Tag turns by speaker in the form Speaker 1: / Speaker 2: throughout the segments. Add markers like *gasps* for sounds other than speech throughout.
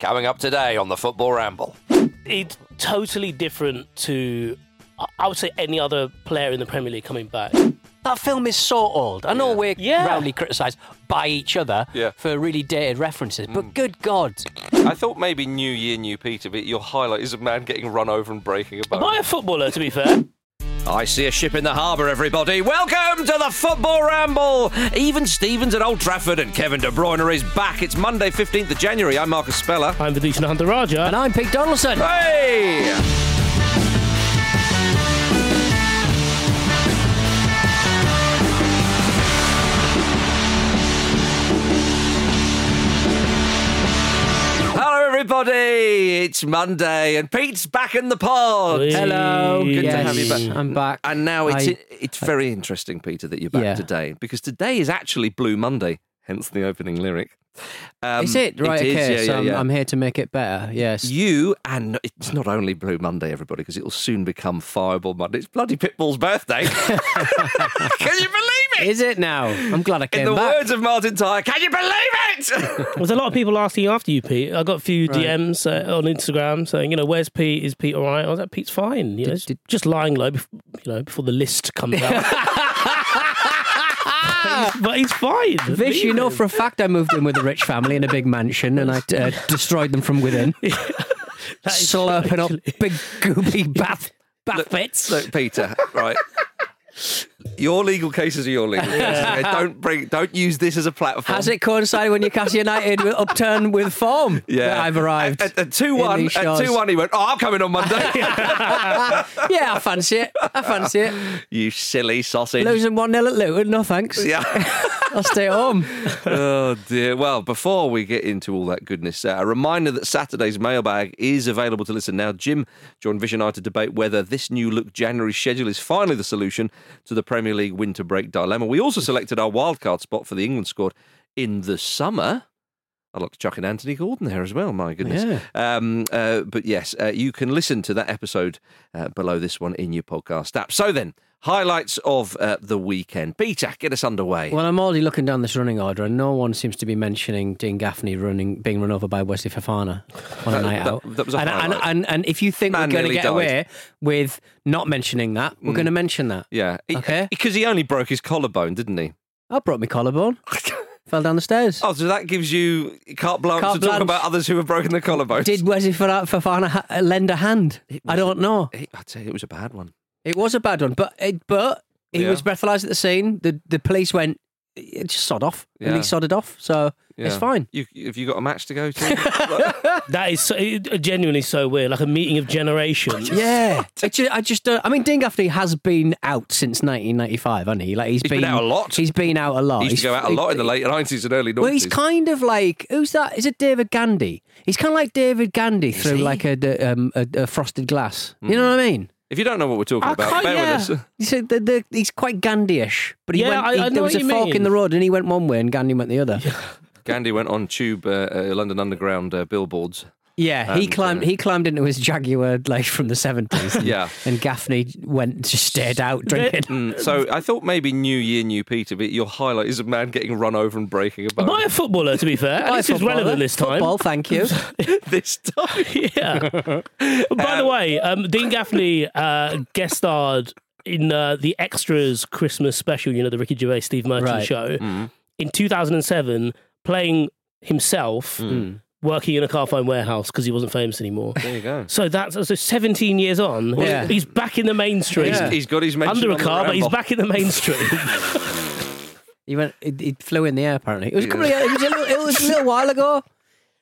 Speaker 1: Coming up today on the Football Ramble.
Speaker 2: It's totally different to, I- I would say, any other player in the Premier League coming back.
Speaker 3: That film is so old. I know we're
Speaker 2: Yeah.
Speaker 3: roundly criticised by each other
Speaker 1: Yeah.
Speaker 3: for really dated references, but mm. good God.
Speaker 1: I thought maybe New Year, New Peter, but your highlight is a man getting run over and breaking a bone.
Speaker 2: Am I a footballer, to be fair? *laughs*
Speaker 1: I see a ship in the harbour, everybody. Welcome to the Football Ramble. Even Stevens at Old Trafford and Kevin De Bruyne is back. It's Monday, 15th of January. I'm Marcus Speller.
Speaker 2: I'm Vithushan Ehantharajah.
Speaker 3: And I'm Pete Donaldson.
Speaker 1: Hey! Everybody. It's Monday, and Pete's back in the pod.
Speaker 3: Hello.
Speaker 2: Good
Speaker 1: to have you back.
Speaker 3: I'm back.
Speaker 1: And now it's
Speaker 3: I-
Speaker 1: it's very interesting, Peter, that you're back
Speaker 3: Yeah.
Speaker 1: today because today is actually Blue Monday, hence the opening lyric. Um,
Speaker 3: is it? Right,
Speaker 1: It is,
Speaker 3: okay.
Speaker 1: yeah,
Speaker 3: so
Speaker 1: yeah,
Speaker 3: I'm,
Speaker 1: yeah.
Speaker 3: I'm here to make it better. Yes.
Speaker 1: You and it's not only Blue Monday, everybody, because it will soon become Fireball Monday. It's bloody Pitbull's birthday. *laughs* can you believe it?
Speaker 3: Is it now? I'm glad I came.
Speaker 1: In the
Speaker 3: back.
Speaker 1: words of Martin Tyler, can you believe it? *laughs*
Speaker 2: There's a lot of people asking after you, Pete. I got a few
Speaker 3: Right.
Speaker 2: DMs uh, on Instagram saying, you know, where's Pete? Is Pete all right? I was like, Pete's fine. You know,
Speaker 3: Did- did-
Speaker 2: just lying low, bef- you know, before the list comes out. *laughs* but, he's, but he's fine.
Speaker 3: Vish, you know for a fact I moved in with a rich family in a big mansion and I uh, destroyed them from within. *laughs*
Speaker 2: That is
Speaker 3: Slurping up big goopy bath, *laughs* bath bits.
Speaker 1: Look, Peter, right. *laughs* Your legal cases are your legal cases. Don't bring, don't use this as a platform.
Speaker 3: Has it coincided when Newcastle United will upturn with form? *laughs* that I've arrived.
Speaker 1: At, two one, at two one, he went. Oh, I'm coming on Monday. *laughs* *laughs*
Speaker 3: yeah, I fancy it. I fancy it.
Speaker 1: you silly sausage.
Speaker 3: Losing 1 0 at Luton, no thanks.
Speaker 1: Yeah.
Speaker 3: I'll stay at home.
Speaker 1: oh dear. Well, before we get into all that goodness, uh, a reminder that Saturday's mailbag is available to listen now. Jim joined and I to debate whether this new look January schedule is finally the solution to the Premier League winter break dilemma. We also selected our wildcard spot for the England squad in the summer. I'd like to chuck in Anthony Gordon there as well. My goodness. Um, uh, but yes, uh, you can listen to that episode uh, below this one in your podcast app. So then, highlights of uh, the weekend. Peter, get us underway.
Speaker 3: Well, I'm already looking down this running order, and no one seems to be mentioning Dean Gaffney running, being run over by Wesley Fofana on a night
Speaker 1: that-
Speaker 3: out.
Speaker 1: that was a
Speaker 3: and, and,
Speaker 1: highlight.
Speaker 3: and, and if you think
Speaker 1: Man
Speaker 3: we're going to get
Speaker 1: died.
Speaker 3: away with not mentioning that, we're going to mention that.
Speaker 1: yeah, He-
Speaker 3: Okay.
Speaker 1: because he only broke his collarbone, didn't he?
Speaker 3: I broke my collarbone. *laughs* Fell down the stairs.
Speaker 1: Oh, so that gives you carte blanche
Speaker 3: Carte
Speaker 1: to talk about others who have broken their collarbones.
Speaker 3: Did Wesley Fa- Fofana lend a hand? I don't know.
Speaker 1: He- I'd say it was a bad one.
Speaker 3: It was a bad one, but it, but he
Speaker 1: Yeah.
Speaker 3: was breathalyzed at the scene. The the police went, "It just sod off, and
Speaker 1: Yeah.
Speaker 3: he sodded off. So it's
Speaker 1: Yeah.
Speaker 3: fine.
Speaker 1: You, have you got a match to go to? *laughs* *laughs*
Speaker 2: That is so, it- uh, genuinely so weird, like a meeting of generations. *laughs*
Speaker 3: Yeah, I just, I just don't. I mean, Dean Gaffney has been out since 1995, hasn't he? Like he's
Speaker 1: He's been out a lot.
Speaker 3: He's been out a lot.
Speaker 1: he used to go out a lot in the late 90s and early 90s.
Speaker 3: Well, he's kind of like who's that? Is it David Gandy? He's kind of like David Gandy through
Speaker 1: he?
Speaker 3: like a, d- um, a, a frosted glass. You hmm. know what I mean?
Speaker 1: If you don't know what we're talking
Speaker 2: I
Speaker 1: about, bear
Speaker 2: yeah.
Speaker 1: with us.
Speaker 3: You see, the, the, he's quite Gandy-ish, but he
Speaker 2: Yeah,
Speaker 3: went.
Speaker 2: I-
Speaker 3: he-
Speaker 2: I know
Speaker 3: there was
Speaker 2: what
Speaker 3: a fork
Speaker 2: mean.
Speaker 3: in the road, and he went one way, and Gandy went the other.
Speaker 1: Gandy went on tube uh, uh, London Underground uh, billboards.
Speaker 3: Yeah, he
Speaker 1: And,
Speaker 3: climbed.
Speaker 1: uh,
Speaker 3: he climbed into his Jaguar like from the seventies. *laughs*
Speaker 1: Yeah.
Speaker 3: and Gaffney went just stared out drinking.
Speaker 1: Mm, so I thought maybe New Year, New Peter, but your highlight is a man getting run over and breaking a bone
Speaker 2: By a footballer, to be fair. And this is relevant this time.
Speaker 3: Football, thank you. *laughs*
Speaker 1: this time. *laughs*
Speaker 2: yeah. By the way, um, Dean Gaffney uh, guest starred in uh, the Extras Christmas special, you know, the Ricky Gervais Steve Merchant
Speaker 3: Right.
Speaker 2: show,
Speaker 1: Mm.
Speaker 2: in 2007, playing himself working in a car phone warehouse because he wasn't famous anymore.
Speaker 1: There you go.
Speaker 2: So that's so 17 years on.
Speaker 3: Yeah.
Speaker 2: He's back in the mainstream.
Speaker 1: He's, he's got his mention
Speaker 2: Under a car, but he's back in the mainstream. *laughs*
Speaker 3: He went. He, he flew in the air. Apparently, it was. a It was a little. It was a little while ago.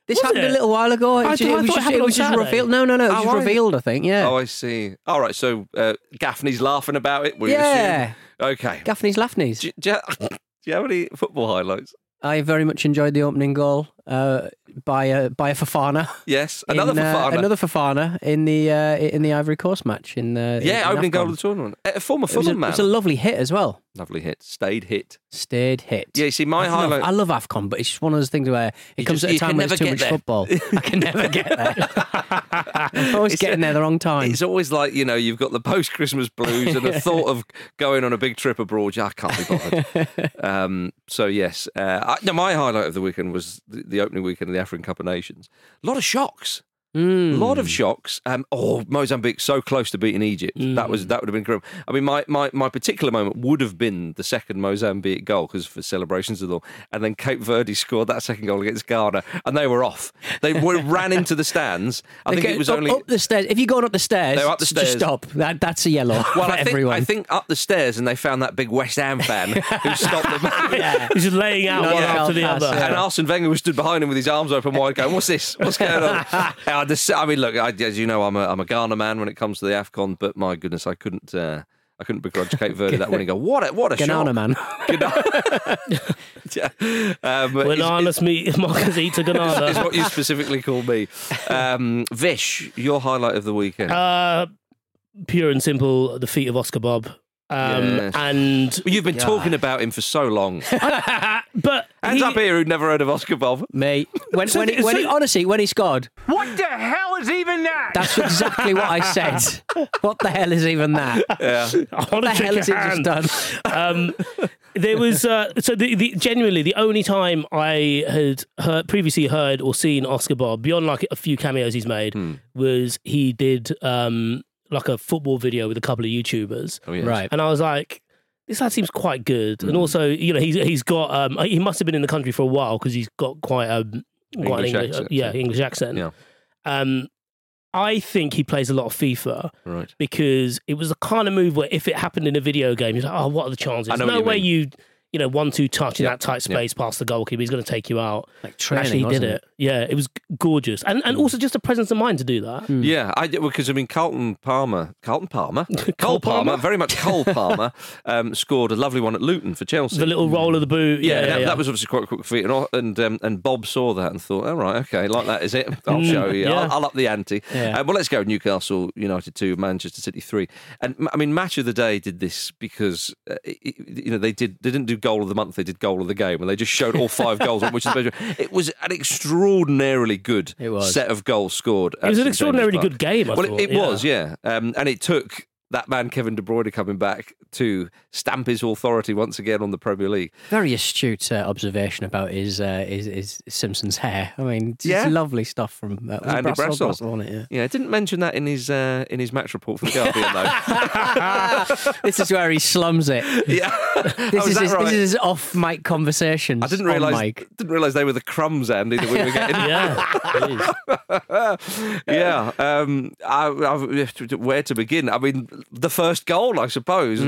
Speaker 3: This
Speaker 2: Was
Speaker 3: happened
Speaker 2: it?
Speaker 3: a little while ago. It,
Speaker 2: I
Speaker 3: was
Speaker 2: thought-
Speaker 3: just-
Speaker 2: I
Speaker 3: it was
Speaker 2: thought it
Speaker 3: just, it was just revealed. No, no, no. It was
Speaker 1: Oh,
Speaker 3: just revealed. I think. Yeah.
Speaker 1: Oh, I see. All right, so uh, Gaffney's laughing about it. We
Speaker 3: Yeah.
Speaker 1: assume? Okay.
Speaker 3: Gaffney's laughing.
Speaker 1: Do, do, *laughs* do you have any football highlights?
Speaker 3: I very much enjoyed the opening goal uh, by a by a Fofana.
Speaker 1: Yes, another
Speaker 3: in, uh,
Speaker 1: Fofana.
Speaker 3: another Fofana in the uh, in the Ivory Coast match in the
Speaker 1: yeah,
Speaker 3: in
Speaker 1: opening goal of the tournament. A former
Speaker 3: It a,
Speaker 1: Fulham man.
Speaker 3: was a lovely hit as well.
Speaker 1: Lovely hit. Stayed hit.
Speaker 3: Stayed hit.
Speaker 1: Yeah, you see, my
Speaker 3: I love,
Speaker 1: highlight.
Speaker 3: I love AFCON, but it's just one of those things where it
Speaker 1: You
Speaker 3: comes
Speaker 1: just-
Speaker 3: at a time when there's too much
Speaker 1: there.
Speaker 3: football. *laughs* I can never get there. I'm always
Speaker 1: It's
Speaker 3: getting
Speaker 1: a-
Speaker 3: there the wrong time.
Speaker 1: It's always like, you know, you've got the post Christmas blues and the *laughs* thought of going on a big trip abroad. I can't be bothered. *laughs* um, so, yes. Uh, I, no, my highlight of the weekend was the, the opening weekend of the African Cup of Nations. A lot of shocks. A
Speaker 3: Mm.
Speaker 1: lot of shocks. Um, oh, Mozambique so close to beating Egypt. That was that would have been grim. I mean, my, my, my particular moment would have been the second Mozambique goal because for celebrations and all, and then Cape Verde scored that second goal against Ghana, and they were off. They *laughs* were, ran into the stands. I think
Speaker 3: Okay,
Speaker 1: it was
Speaker 3: up,
Speaker 1: only
Speaker 3: up the stairs. If you're going up the stairs,
Speaker 1: They're up the
Speaker 3: just stop. That, that's a yellow *laughs*
Speaker 1: well,
Speaker 3: for
Speaker 1: I think,
Speaker 3: everyone.
Speaker 1: I think up the stairs, and they found that big West Ham fan *laughs* who stopped them.
Speaker 3: yeah.
Speaker 2: He's just laying out
Speaker 3: No,
Speaker 2: one
Speaker 3: yeah,
Speaker 2: after the
Speaker 3: pass,
Speaker 2: other.
Speaker 3: yeah.
Speaker 1: And Arsene Wenger was stood behind him with his arms open wide, going, "What's this? What's going on?" I, just, I mean, look, I, as you know, I'm a I'm a Ghana man when it comes to the Afcon, but my goodness, I couldn't uh, I couldn't begrudge Cape Verde that *laughs* winning goal. What a what a
Speaker 3: Ganana
Speaker 1: shot!
Speaker 3: man. *laughs* *laughs*
Speaker 1: yeah. um,
Speaker 2: Arnus meet Marcus eats a
Speaker 1: is what you specifically call me. Um, Vish, your highlight of the weekend.
Speaker 2: Uh, pure and simple, the feet of Oscar Bobb. Um,
Speaker 1: Yes.
Speaker 2: And
Speaker 1: Well, You've been talking about him for so long. *laughs*
Speaker 2: but
Speaker 1: Hands
Speaker 2: he-
Speaker 1: up here who'd never heard of Oscar Bobb.
Speaker 3: Mate, when,
Speaker 2: So
Speaker 3: when,
Speaker 2: the-
Speaker 3: he, when he, honestly, when he scored,
Speaker 4: What the hell is even that?
Speaker 3: that's exactly what I said. *laughs* What the hell is even that? What
Speaker 1: Yeah.
Speaker 2: I want
Speaker 3: the hell
Speaker 2: shake
Speaker 3: has
Speaker 2: your
Speaker 3: it just done?
Speaker 2: um, there was uh, so the, the genuinely the only time I had heard, previously heard or seen Oscar Bobb beyond like a few cameos he's made
Speaker 1: Hmm.
Speaker 2: was he did um, like a football video with a couple of YouTubers,
Speaker 1: Oh, yes.
Speaker 3: Right.
Speaker 2: and I was like. This lad seems quite good,
Speaker 1: Hmm.
Speaker 2: and also, you know, he's he's got um, he must have been in the country for a while because he's got quite a quite
Speaker 1: English
Speaker 2: an English,
Speaker 1: accent,
Speaker 2: yeah,
Speaker 1: yeah.
Speaker 2: English accent.
Speaker 1: Yeah.
Speaker 2: Um, I think he plays a lot of FIFA
Speaker 1: Right.
Speaker 2: because it was the kind of move where if it happened in a video game, you're like, oh, what are the chances?
Speaker 1: I know
Speaker 2: no
Speaker 1: what you
Speaker 2: way
Speaker 1: mean.
Speaker 2: you, you know, one two touch in
Speaker 1: Yeah,
Speaker 2: that tight
Speaker 1: yeah.
Speaker 2: space past the goalkeeper. He's going to take you out.
Speaker 3: Like
Speaker 2: And
Speaker 3: training,
Speaker 2: actually, he did
Speaker 3: wasn't
Speaker 2: it. Yeah, it was gorgeous, and and also just a presence of mind to do that.
Speaker 1: Yeah, I did because I mean Carlton Palmer, Carlton Palmer, *laughs* Cole
Speaker 2: Cole
Speaker 1: Palmer,
Speaker 2: Palmer?
Speaker 1: very much Cole *laughs* Palmer, um, scored a lovely one at Luton for Chelsea.
Speaker 2: The little roll of the boot.
Speaker 1: yeah,
Speaker 2: Yeah, yeah,
Speaker 1: that,
Speaker 2: yeah.
Speaker 1: that was obviously quite a quick feat, and and um, and Bobb saw that and thought, all right, okay, like that is it. *laughs* I'll
Speaker 2: Mm,
Speaker 1: show you.
Speaker 2: yeah.
Speaker 1: I'll, I'll up the ante.
Speaker 3: Yeah.
Speaker 1: Uh, well, let's go. Newcastle United two, Manchester City three, and I mean, match of the day did this because uh, it, it- you know they did they didn't do goal of the month, they did goal of the game, and they just showed all five goals, which is it was an extraordinarily good set of goals scored.
Speaker 2: It was an extraordinarily good game. I
Speaker 1: well,
Speaker 2: thought,
Speaker 1: it, it
Speaker 2: yeah.
Speaker 1: was, yeah, um, and it took that man Kevin De Bruyne coming back to stamp his authority once again on the Premier League.
Speaker 3: Very astute uh, observation about his, uh, his his Simpsons hair. I mean, it's
Speaker 1: Yeah.
Speaker 3: lovely stuff from uh,
Speaker 1: Andy
Speaker 3: Brassell,
Speaker 1: Brassell.
Speaker 3: Brassell on it. Yeah.
Speaker 1: Yeah, didn't mention that in his uh, in his match report for the Guardian though. *laughs*
Speaker 3: this is where he slums it. *laughs*
Speaker 1: yeah,
Speaker 3: This
Speaker 1: Oh,
Speaker 3: is his,
Speaker 1: right?
Speaker 3: this is his off mic conversations.
Speaker 1: I didn't realise
Speaker 3: mic.
Speaker 1: didn't realise they were the crumbs, Andy, that we were getting. *laughs*
Speaker 2: Yeah,
Speaker 1: yeah. Um, I, I, where to begin? I mean, the first goal, I suppose,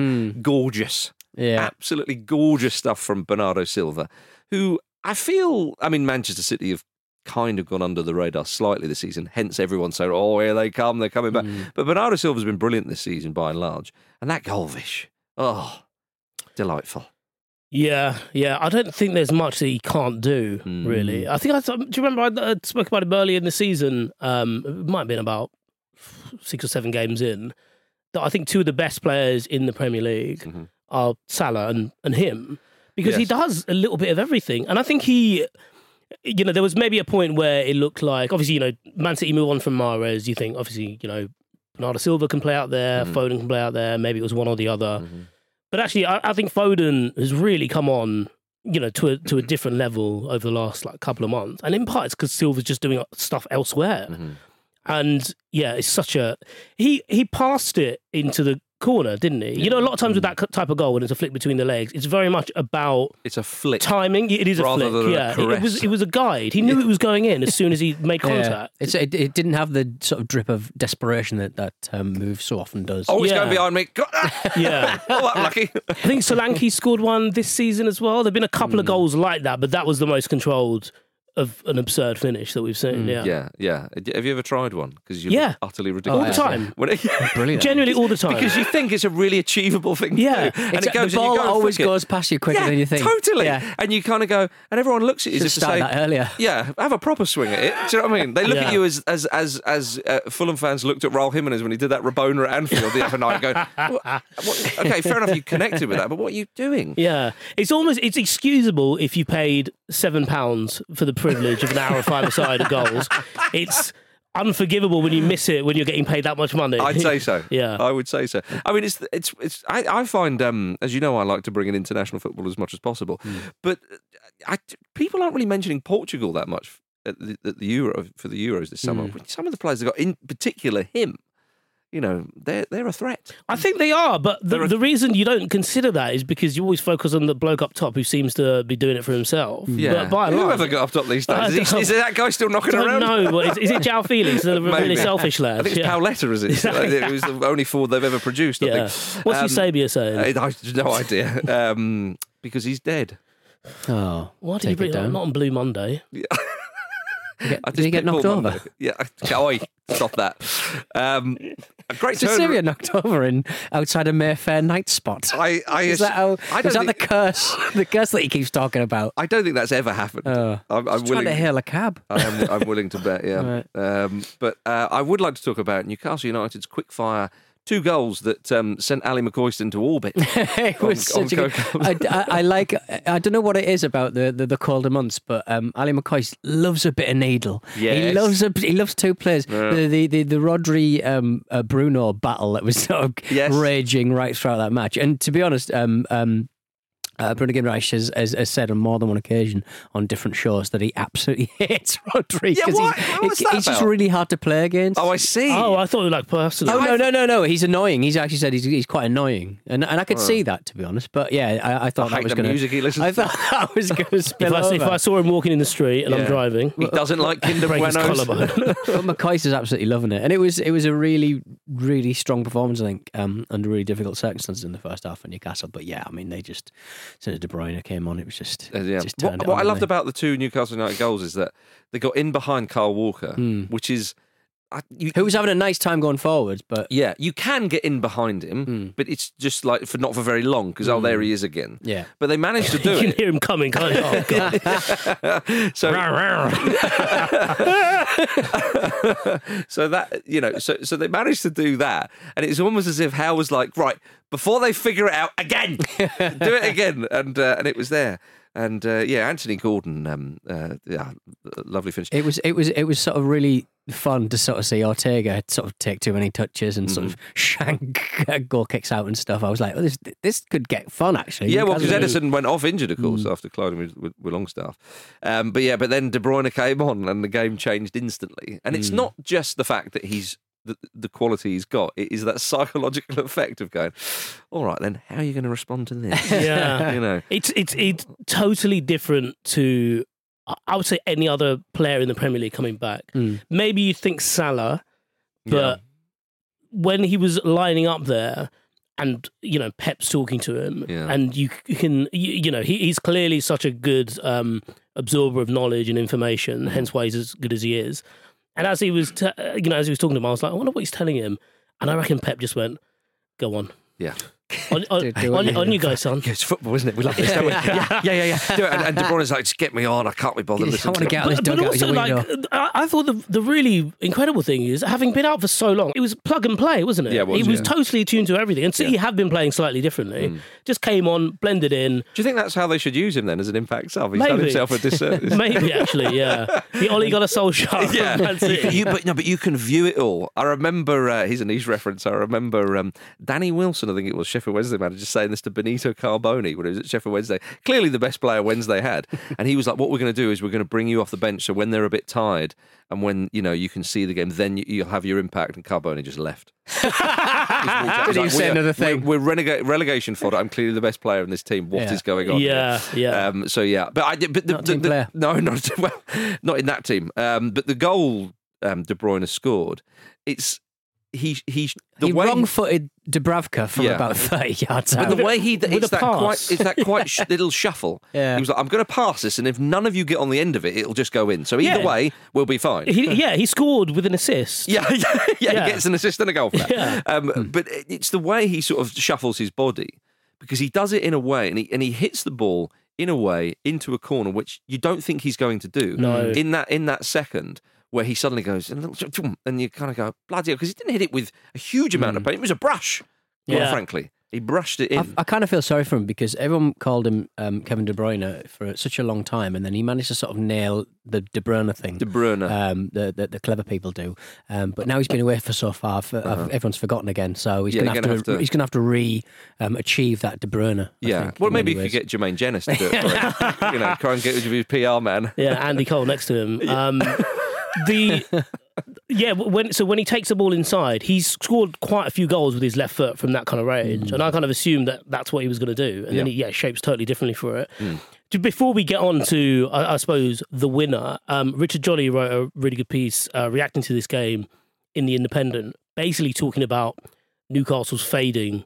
Speaker 1: gorgeous,
Speaker 3: Yeah.
Speaker 1: absolutely gorgeous stuff from Bernardo Silva, who I feel. I mean, Manchester City have kind of gone under the radar slightly this season. Hence, everyone's saying, "Oh, here they come, they're coming back." But Bernardo Silva's been brilliant this season by and large, and that goalvish, oh, delightful.
Speaker 2: Yeah, yeah. I don't think there's much that he can't do,
Speaker 1: Hmm.
Speaker 2: really. I think I do you remember I, I spoke about him earlier in the season. Um, it might have been about six or seven games in. That I think two of the best players in the Premier League mm-hmm. are Salah and, and him because he does a little bit of everything. And I think he, you know, there was maybe a point where it looked like obviously you know Man City move on from Mahrez. You think obviously you know Bernardo Silva can play out there, mm-hmm. Foden can play out there. Maybe it was one or the other. Mm-hmm. But actually, I, I think Foden has really come on, you know, to a to a different level over the last like couple of months, and in part it's because Silva's just doing stuff elsewhere. And yeah, it's such a he he passed it into the corner, didn't he? You know, a lot of times with that type of goal, when it's a flick between the legs, it's very much about
Speaker 1: It's a flick.
Speaker 2: timing. It is a flick,
Speaker 1: than a
Speaker 2: yeah. It, it was it was a guide. He knew it was going in as soon as he made
Speaker 3: Yeah.
Speaker 2: contact.
Speaker 3: It's, it, it didn't have the sort of drip of desperation that that um, move so often does.
Speaker 1: Oh, it's
Speaker 2: Yeah.
Speaker 1: going behind me. *laughs*
Speaker 2: Yeah. *laughs*
Speaker 1: oh, I'm lucky.
Speaker 2: I think Solanke scored one this season as well. There've been a couple
Speaker 1: Hmm.
Speaker 2: of goals like that, but that was the most controlled of an absurd finish that we've seen. Yeah.
Speaker 1: Hmm. Yeah, yeah. Have you ever tried one? Because you're
Speaker 2: Yeah.
Speaker 1: utterly ridiculous All
Speaker 2: the time.
Speaker 1: When *laughs*
Speaker 3: Brilliant.
Speaker 2: Genuinely all the time.
Speaker 1: because you think it's a really achievable thing
Speaker 2: Yeah.
Speaker 1: to do. And
Speaker 3: It's-
Speaker 1: it goes
Speaker 3: the
Speaker 1: and
Speaker 3: ball
Speaker 1: go
Speaker 3: always
Speaker 1: flick
Speaker 3: goes past you quicker
Speaker 1: yeah,
Speaker 3: than you think.
Speaker 1: Totally.
Speaker 3: Yeah.
Speaker 1: And you kind of go, and everyone looks at you
Speaker 3: Should
Speaker 1: as if to say,
Speaker 3: that earlier.
Speaker 1: Yeah, have a proper swing at it. Do you know what I mean? They look
Speaker 2: Yeah.
Speaker 1: at you as as as as uh, Fulham fans looked at Raul Jimenez when he did that Rabona at Anfield the other night. and Go, what, what, okay, fair enough, you connected with that, but what are you doing?
Speaker 2: Yeah, it's almost it's excusable if you paid seven pounds for the privilege of an hour of five-a-side of goals. *laughs* It's unforgivable when you miss it when you're getting paid that much money.
Speaker 1: I'd say so. *laughs*
Speaker 2: Yeah.
Speaker 1: I would say so. I mean, it's it's it's. I, I find, um, as you know, I like to bring in international football as much as possible,
Speaker 2: Hmm.
Speaker 1: but uh, I, people aren't really mentioning Portugal that much at the, at the Euro for the Euros this summer.
Speaker 2: Hmm.
Speaker 1: Some of the players have got, in particular, him. You know, they're they're a threat.
Speaker 2: I think they are, but the,
Speaker 1: There are-
Speaker 2: the reason you don't consider that is because you always focus on the bloke up top who seems to be doing it for himself. But by and
Speaker 1: Whoever
Speaker 2: large,
Speaker 1: got up top these days? Is, he, is that guy still knocking around?
Speaker 2: don't know. But is, is it João Felix, the *laughs* really selfish lad?
Speaker 1: I think it's
Speaker 2: yeah.
Speaker 1: Pauleta, is it? *laughs* it was the only four they've ever produced. I
Speaker 2: Yeah.
Speaker 1: think.
Speaker 2: What's
Speaker 1: Um,
Speaker 2: Eusebio saying?
Speaker 1: I, I no idea. Um, because he's dead.
Speaker 3: Oh,
Speaker 2: Why did he
Speaker 3: take
Speaker 2: bring
Speaker 3: it down.
Speaker 2: not on Blue Monday?
Speaker 3: Get-
Speaker 1: I
Speaker 3: did he get *laughs* knocked over?
Speaker 1: Monday. Yeah. Oi, stop that. Um, a great turn.
Speaker 3: Syria knocked over in outside a Mayfair night spot?
Speaker 1: I, I,
Speaker 3: is that how?
Speaker 1: I don't
Speaker 3: that
Speaker 1: think,
Speaker 3: the curse? The curse that he keeps talking about.
Speaker 1: I don't think that's ever happened.
Speaker 3: Oh.
Speaker 1: I'm, I'm willing.
Speaker 3: to hail a cab.
Speaker 1: I am, I'm willing to bet, yeah. *laughs* Um, but uh, I would like to talk about Newcastle United's quick fire two goals that um, sent Ali McCoyston to orbit. *laughs*
Speaker 3: it was
Speaker 1: on
Speaker 3: such a good. *laughs* I, I, I like. I don't know what it is about the, the, the colder months, but um, Ally McCoist loves a bit of needle. he loves a, he loves two players. The the the, the Rodri um, uh, Bruno battle that was sort of
Speaker 1: Yes.
Speaker 3: raging right throughout that match. And to be honest, um, um, uh, Bruno Guimaraes has, has, has said on more than one occasion on different shows that he absolutely *laughs* hates Rodri
Speaker 1: Yeah,
Speaker 3: because
Speaker 1: why?
Speaker 3: he's,
Speaker 1: What's that
Speaker 3: he's just really hard to play against.
Speaker 1: Oh, I see.
Speaker 2: Oh, I thought it was like personal.
Speaker 3: Oh no no no no! He's annoying. He's actually said he's, he's quite annoying, and and I could see that to be honest. But yeah, I, I thought
Speaker 1: I
Speaker 3: that was
Speaker 1: the
Speaker 3: going
Speaker 1: music he listens
Speaker 3: I thought *laughs* that was going *laughs* to
Speaker 2: if,
Speaker 3: spill
Speaker 2: I,
Speaker 3: over.
Speaker 2: if I saw him walking in the street and
Speaker 1: Yeah.
Speaker 2: I'm driving,
Speaker 1: he doesn't like Kinder
Speaker 2: break his
Speaker 1: Buenos.
Speaker 3: but McCoist is absolutely loving it, and it was it was a really really strong performance. I think um, under really difficult circumstances in the first half for Newcastle. But yeah, I mean they just as soon as De Bruyne came on, it was just
Speaker 1: Uh, yeah.
Speaker 3: just turned
Speaker 1: What, what
Speaker 3: on,
Speaker 1: I loved about the two Newcastle United goals is that they got in behind Kyle Walker,
Speaker 3: Hmm.
Speaker 1: which is. I, you,
Speaker 3: who was having a nice time going forward, but
Speaker 1: yeah, you can get in behind him,
Speaker 3: Hmm.
Speaker 1: but it's just like for not for very long because oh, there he is again.
Speaker 3: yeah.
Speaker 1: But they managed to *laughs* do
Speaker 2: you can hear him coming, can't you? Oh, God. *laughs*
Speaker 1: So, *laughs* so that you know, so so they managed to do that, and it's almost as if Howe was like, right before they figure it out again, do it again, and uh, and it was there, and uh, yeah, Anthony Gordon, um, uh, yeah, lovely finish.
Speaker 3: It was it was it was sort of really fun to sort of see Ortega sort of take too many touches and sort of
Speaker 1: Mm-hmm.
Speaker 3: shank *laughs* goal kicks out and stuff. I was like, oh, this this could get fun actually.
Speaker 1: Yeah, well, because Ederson went off injured, of
Speaker 3: Mm.
Speaker 1: course, after colliding with, with, with Longstaff. Um, but yeah, but then De Bruyne came on and the game changed instantly. And
Speaker 3: Mm.
Speaker 1: it's not just the fact that he's the, the quality he's got; it is that *laughs* psychological effect of going, "All right, then, how are you going to respond to this?"
Speaker 2: Yeah. *laughs*
Speaker 1: you know.
Speaker 2: It's it's it's totally different to I- would say any other player in the Premier League coming back.
Speaker 3: Mm.
Speaker 2: Maybe you think Salah, but when he was lining up there and you know Pep's talking to him
Speaker 1: Yeah.
Speaker 2: and you can you, you know he, he's clearly such a good um, absorber of knowledge and information hence why he's as good as he is and as he was t- uh, you know as he was talking to him I was like I wonder what he's telling him and I reckon Pep just went go on
Speaker 1: Yeah.
Speaker 2: On, on,
Speaker 3: Do- do what
Speaker 2: on,
Speaker 3: you
Speaker 2: on you go son
Speaker 1: Yeah, it's football, isn't it? We love this, don't we? Yeah, yeah, yeah. yeah. Do it. And, and De Bruyne's like, just get me on. I can't be bothered
Speaker 3: I
Speaker 1: listening
Speaker 3: want to
Speaker 1: to
Speaker 3: get out of this
Speaker 2: but, but
Speaker 3: dugout as a
Speaker 2: also, like,
Speaker 3: window.
Speaker 2: I, I thought the the really incredible thing is, having been out for so long, it was plug and play, wasn't it?
Speaker 1: Yeah, it was,
Speaker 2: he was
Speaker 1: yeah.
Speaker 2: totally attuned to everything. And City have been playing slightly differently. Just came on, blended in.
Speaker 1: Do you think that's how they should use him then, as an impact sub? He's done
Speaker 2: Maybe.
Speaker 1: himself a disservice. *laughs*
Speaker 2: Maybe actually, yeah. The Ollie got a soul shot.
Speaker 1: yeah, *laughs*
Speaker 2: from Man
Speaker 1: you, but no, but you can view it all. I remember uh, here's a niche reference. I remember um, Danny Wilson, I think it was Sheffield Wednesday manager, saying this to Benito Carbone when he was at Sheffield Wednesday. Clearly the best player Wednesday had, *laughs* and he was like, "What we're going to do is we're going to bring you off the bench, so when they're a bit tired and when you know you can see the game, then you, you'll have your impact." And Carbone just left. Just walked out.
Speaker 3: Did he
Speaker 1: He's
Speaker 3: say
Speaker 1: "We're-
Speaker 3: another
Speaker 1: we're-
Speaker 3: thing?"
Speaker 1: We're, renega- relegation fodder. I'm clearly the best player in this team. What is
Speaker 3: Yeah.
Speaker 1: going on? here?"
Speaker 2: Yeah, yeah.
Speaker 1: Um, so yeah, but I did. But the,
Speaker 3: Not
Speaker 1: the- the-
Speaker 3: player. *laughs*
Speaker 1: no, not well, not in that team. Um, but the goal um, De Bruyne scored. It's he he the
Speaker 3: he
Speaker 1: way
Speaker 3: wrong-footed Dubravka from
Speaker 1: Yeah.
Speaker 3: about thirty yards
Speaker 1: but
Speaker 3: out.
Speaker 1: the way he
Speaker 2: With
Speaker 1: it's that
Speaker 2: pass.
Speaker 1: quite it's that quite sh- *laughs* little shuffle.
Speaker 3: Yeah.
Speaker 1: He was like, I'm going to pass this, and if none of you get on the end of it, it'll just go in. So either
Speaker 2: Yeah.
Speaker 1: way, we'll be fine.
Speaker 2: He, yeah, he scored with an assist. *laughs*
Speaker 1: Yeah, yeah, yeah. He gets an assist and a goal for that.
Speaker 2: Yeah.
Speaker 1: Um, But it's the way he sort of shuffles his body because he does it in a way, and he and he hits the ball in a way into a corner which you don't think he's going to do.
Speaker 2: No.
Speaker 1: In that in that second where he suddenly goes and you kind of go bloody because he didn't hit it with a huge amount of pain. It was a brush. quite
Speaker 2: Yeah.
Speaker 1: frankly, he brushed it in.
Speaker 3: I, I kind of feel sorry for him because everyone called him um, Kevin De Bruyne for such a long time, and then he managed to sort of nail the De Bruyne thing.
Speaker 1: De Bruyne.
Speaker 3: um, the, the the clever people do, um, but now he's been away for so far. For, uh, everyone's forgotten again, so he's
Speaker 1: Uh-huh. Yeah,
Speaker 3: going to have
Speaker 1: gonna
Speaker 3: to,
Speaker 1: have to-
Speaker 3: he's going to have to re um, achieve that De Bruyne. I
Speaker 1: yeah.
Speaker 3: think,
Speaker 1: well, maybe
Speaker 3: many
Speaker 1: you get Jermaine Jenas to do it for him. *laughs* you know, try and get rid of his PR man.
Speaker 2: Yeah, Andy Cole next to him. *laughs* The *laughs* yeah, when so when he takes the ball inside, he's scored quite a few goals with his left foot from that kind of range, and I kind of assumed that that's what he was going to do, and then he yeah shapes totally differently for it. To- Before we get on to, I, I suppose, the winner, um, Richard Jolly wrote a really good piece uh, reacting to this game in the Independent, basically talking about Newcastle's fading,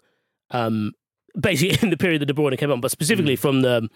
Speaker 2: um, basically *laughs* in the period that De Bruyne came on, but specifically from the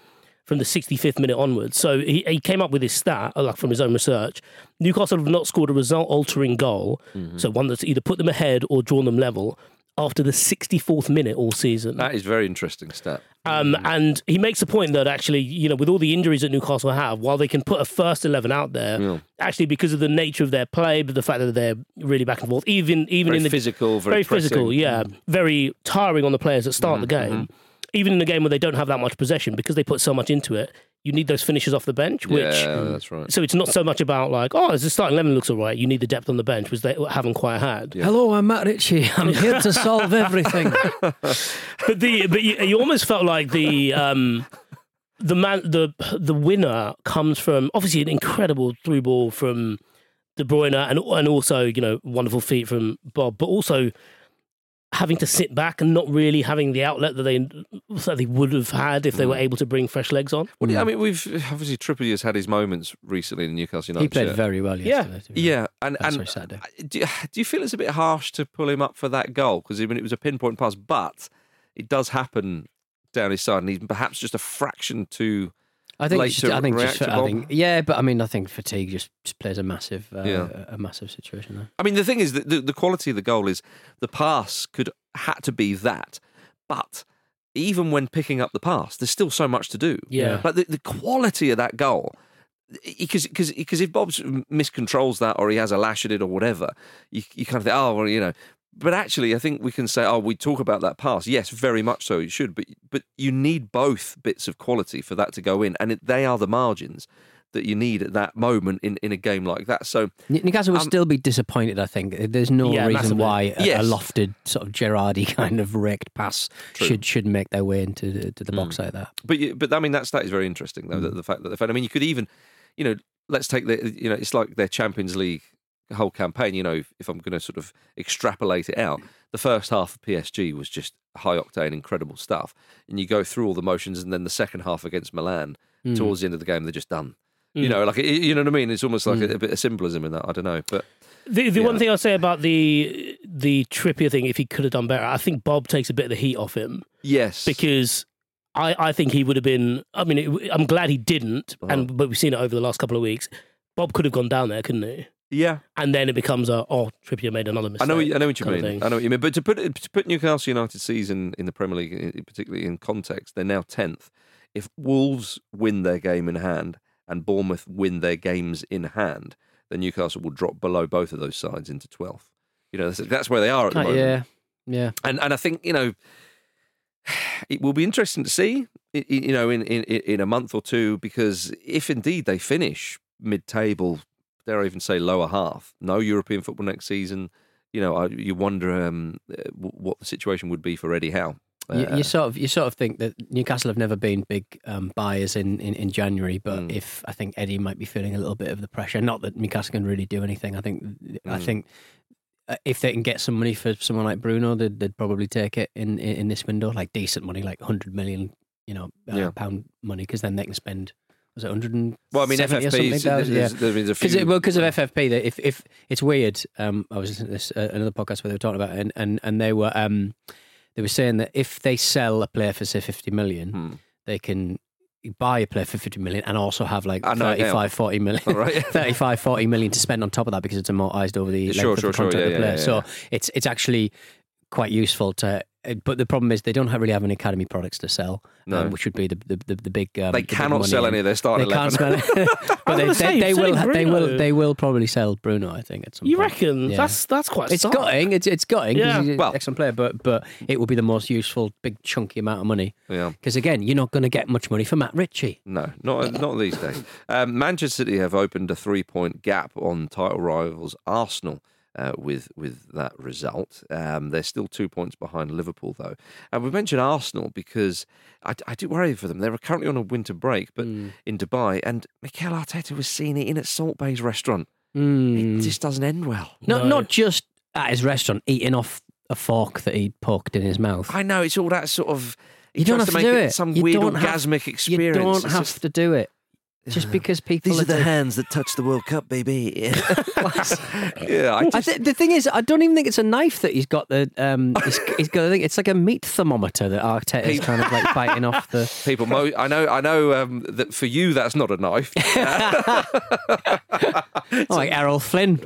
Speaker 2: from the 65th minute onwards. So he, he came up with this stat, uh, like from his own research. Newcastle have not scored a result altering goal, so one that's either put them ahead or drawn them level after the 64th minute all season.
Speaker 1: That is very interesting stat.
Speaker 2: Um, and he makes a point that actually, you know, with all the injuries that Newcastle have, while they can put a first eleven out there,
Speaker 1: Yeah.
Speaker 2: actually because of the nature of their play, but the fact that they're really back and forth, even even
Speaker 1: Very
Speaker 2: in the
Speaker 1: physical, very,
Speaker 2: physical,
Speaker 1: pressing.
Speaker 2: yeah, very tiring on the players that start the game. Even in a game where they don't have that much possession, because they put so much into it, you need those finishes off the bench. Which
Speaker 1: yeah, that's right.
Speaker 2: so it's not so much about like, oh, the starting eleven looks all right. You need the depth on the bench, which they haven't quite had.
Speaker 3: Hello, I'm Matt Ritchie. *laughs* I'm here to solve everything. *laughs*
Speaker 2: but the but you, you almost felt like the um the man the the winner comes from obviously an incredible through ball from De Bruyne and and also you know wonderful feet from Bobb, but also having to sit back and not really having the outlet that they that they would have had if they
Speaker 1: Mm.
Speaker 2: were able to bring fresh legs on.
Speaker 1: Well, yeah, I mean, we've obviously Trippier's had his moments recently in Newcastle United.
Speaker 3: he played
Speaker 1: shirt.
Speaker 3: very well
Speaker 2: Yeah.
Speaker 3: yesterday. to be
Speaker 1: Yeah, and
Speaker 3: That's
Speaker 1: and
Speaker 3: sorry, Saturday.
Speaker 1: do you, do you feel it's a bit harsh to pull him up for that goal because even it was a pinpoint pass, but it does happen down his side, and he's perhaps just a fraction too.
Speaker 3: I think, just, I think, just, I think, yeah, but I mean, I think fatigue just, just plays a massive, uh,
Speaker 1: Yeah.
Speaker 3: a massive situation there.
Speaker 1: I mean, the thing is that the, the quality of the goal is the pass could had to be that, but even when picking up the pass, there's still so much to do.
Speaker 2: Yeah.
Speaker 1: like the, the quality of that goal. Because because because if Bobb miscontrols that or he has a lash at it or whatever, you, you kind of think, oh well, you know. But actually, I think we can say, oh, we talk about that pass. Yes, very much so. You should, but but you need both bits of quality for that to go in, and it, they are the margins. that you need at that moment in, in a game like that. So
Speaker 3: New- Newcastle will
Speaker 1: Um,
Speaker 3: still be disappointed. I think there's no
Speaker 2: Yeah,
Speaker 3: reason why a,
Speaker 1: Yes.
Speaker 3: a lofted sort of Gerardi *laughs* kind of raked pass
Speaker 1: True.
Speaker 3: should should make their way into the, to the box
Speaker 1: Mm.
Speaker 3: like that.
Speaker 1: But you, but I mean that stat is very interesting though.
Speaker 3: Mm.
Speaker 1: The, the fact that the fact I mean you could even, you know, let's take the you know it's like their Champions League whole campaign. You know, if, if I'm going to sort of extrapolate it out, the first half of PSG was just high octane, incredible stuff, and you go through all the motions, and then the second half against Milan,
Speaker 3: Mm.
Speaker 1: towards the end of the game, they're just done.
Speaker 2: Mm.
Speaker 1: You know, like you know what I mean. It's almost like
Speaker 3: Mm.
Speaker 1: a, a bit of symbolism in that. I don't know, but
Speaker 2: The, the
Speaker 1: Yeah.
Speaker 2: one thing I'll say about the the Trippier thing, if he could have done better, I think Bobb takes a bit of the heat off him
Speaker 1: yes,
Speaker 2: because I, I think he would have been. I mean, it, I'm glad he didn't,
Speaker 1: Uh-huh.
Speaker 2: and but we've seen it over the last couple of weeks. Bobb could have gone down there, couldn't he?
Speaker 1: Yeah.
Speaker 2: And then it becomes a oh Trippier made another mistake.
Speaker 1: I know, what you- I know what you mean. I know what you mean. But to put to put Newcastle United season in the Premier League, particularly in context, they're now tenth. If Wolves win their game in hand and Bournemouth win their games in hand, then Newcastle will drop below both of those sides into twelfth. You know, that's, that's where they are at the
Speaker 3: Uh,
Speaker 1: moment.
Speaker 3: yeah, yeah.
Speaker 1: And and I think you know it will be interesting to see you know in in in a month or two because if indeed they finish mid table, dare I even say lower half, no European football next season. You know, I, you wonder um, uh, what the situation would be for Eddie Howe.
Speaker 3: You,
Speaker 1: Uh,
Speaker 3: you sort of you sort of think that Newcastle have never been big um, buyers in, in, in January, but
Speaker 1: Mm.
Speaker 3: if I think Eddie might be feeling a little bit of the pressure, not that Newcastle can really do anything. I think I
Speaker 1: Mm.
Speaker 3: think uh, if they can get some money for someone like Bruno, they'd, they'd probably take it in, in in this window, like decent money, like hundred million, you know, uh,
Speaker 1: Yeah.
Speaker 3: pound money, because then they can spend was it hundred and
Speaker 1: well, I mean, FFP.
Speaker 3: thousand? Yeah.
Speaker 1: there's, there's a few.
Speaker 3: it, well, because of FFP, that if if it's weird, um, I was listening to this uh, another podcast where they were talking about it, and and and they were um, they were saying that if they sell a player for say fifty million,
Speaker 1: Hmm.
Speaker 3: they can buy a player for 50 million and also have like
Speaker 1: I know, yeah.
Speaker 3: 35 40 million
Speaker 1: All right. *laughs* *laughs*
Speaker 3: 35 40 million to spend on top of that because it's amortized over the length
Speaker 1: Sure,
Speaker 3: of
Speaker 1: sure,
Speaker 3: the
Speaker 1: sure,
Speaker 3: contract
Speaker 1: yeah,
Speaker 3: of the player
Speaker 1: yeah,
Speaker 3: so it's it's actually quite useful to uh, but the problem is they don't have, really have any academy products to sell
Speaker 1: No.
Speaker 3: um, which would be the the, the, the big um,
Speaker 1: they
Speaker 3: the big
Speaker 1: cannot
Speaker 3: money
Speaker 1: sell
Speaker 3: in-
Speaker 1: any of their
Speaker 3: they
Speaker 1: starting
Speaker 3: can't
Speaker 1: eleven.
Speaker 3: spell it. *laughs* but they,
Speaker 2: gonna say,
Speaker 3: they, they will
Speaker 2: selling
Speaker 3: they will they will probably sell Bruno I think at some
Speaker 2: You
Speaker 3: point.
Speaker 2: reckon
Speaker 3: Yeah.
Speaker 2: that's that's quite.
Speaker 3: It's
Speaker 2: stark.
Speaker 3: gutting. It's it's gutting. 'cause
Speaker 2: Yeah.
Speaker 3: he's an
Speaker 1: Well-
Speaker 3: excellent player, but but it will be the most useful, big chunky amount of money.
Speaker 1: yeah.
Speaker 3: Because again, you're not going to get much money for Matt Ritchie.
Speaker 1: No, not not these days. Um, Manchester City have opened a three point gap on title rivals Arsenal. Uh, with with that result, um, they're still two points behind Liverpool, though. And we mentioned Arsenal because I, I do worry for them. They're currently on a winter break, but
Speaker 3: Hmm.
Speaker 1: in Dubai, and Mikel Arteta was seen eating at Salt Bae's restaurant.
Speaker 3: Mm.
Speaker 1: It just doesn't end well.
Speaker 3: Not
Speaker 2: No.
Speaker 3: not just at his restaurant eating off a fork that he'd poked in his mouth.
Speaker 1: I know it's all that sort of. He
Speaker 3: You don't have
Speaker 1: to
Speaker 3: to
Speaker 1: make
Speaker 3: do
Speaker 1: it
Speaker 3: it.
Speaker 1: some
Speaker 3: You
Speaker 1: weird
Speaker 3: don't have-
Speaker 1: orgasmic
Speaker 3: you don't
Speaker 1: It's
Speaker 3: have
Speaker 1: just-
Speaker 3: to do it. Just because people These are doing-
Speaker 1: hands that touch the World Cup, baby. *laughs* yeah, I
Speaker 3: I
Speaker 1: just,
Speaker 3: th- the thing is, I don't even think it's a knife that he's got. The um, *laughs* he's, he's got. I think it's like a meat thermometer that Arteta is kind of like biting off the. *laughs*
Speaker 1: people. Mo- I know. I know um, that for you, that's not a knife.
Speaker 3: Oh, like Errol Flynn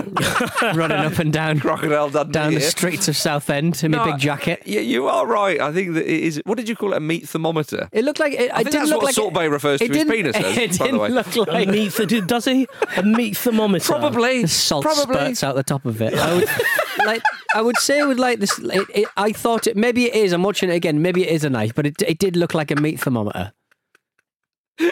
Speaker 3: running up and down
Speaker 1: Crocodile Dundee.
Speaker 3: down the
Speaker 1: here.
Speaker 3: streets of Southend in
Speaker 1: No,
Speaker 3: a big jacket.
Speaker 1: Yeah, you are right. I think that it is. What did you call it? A meat thermometer.
Speaker 3: It looked like it,
Speaker 1: I
Speaker 3: it
Speaker 1: think
Speaker 3: didn't
Speaker 1: that's
Speaker 3: look
Speaker 1: what
Speaker 3: like
Speaker 1: Salt Bae refers to
Speaker 3: it
Speaker 1: his
Speaker 3: didn't-
Speaker 1: penis as,
Speaker 3: It
Speaker 1: by the
Speaker 3: didn't
Speaker 1: way.
Speaker 3: look
Speaker 2: A
Speaker 3: like
Speaker 2: meat th- does he a meat thermometer?
Speaker 1: Probably.
Speaker 3: the salt
Speaker 1: Probably.
Speaker 3: spurts out the top of it. I would, *laughs* like, I would say it would like this. It, it, I thought it. Maybe it is. I'm watching it again. Maybe it is a knife, but it it did look like a meat thermometer.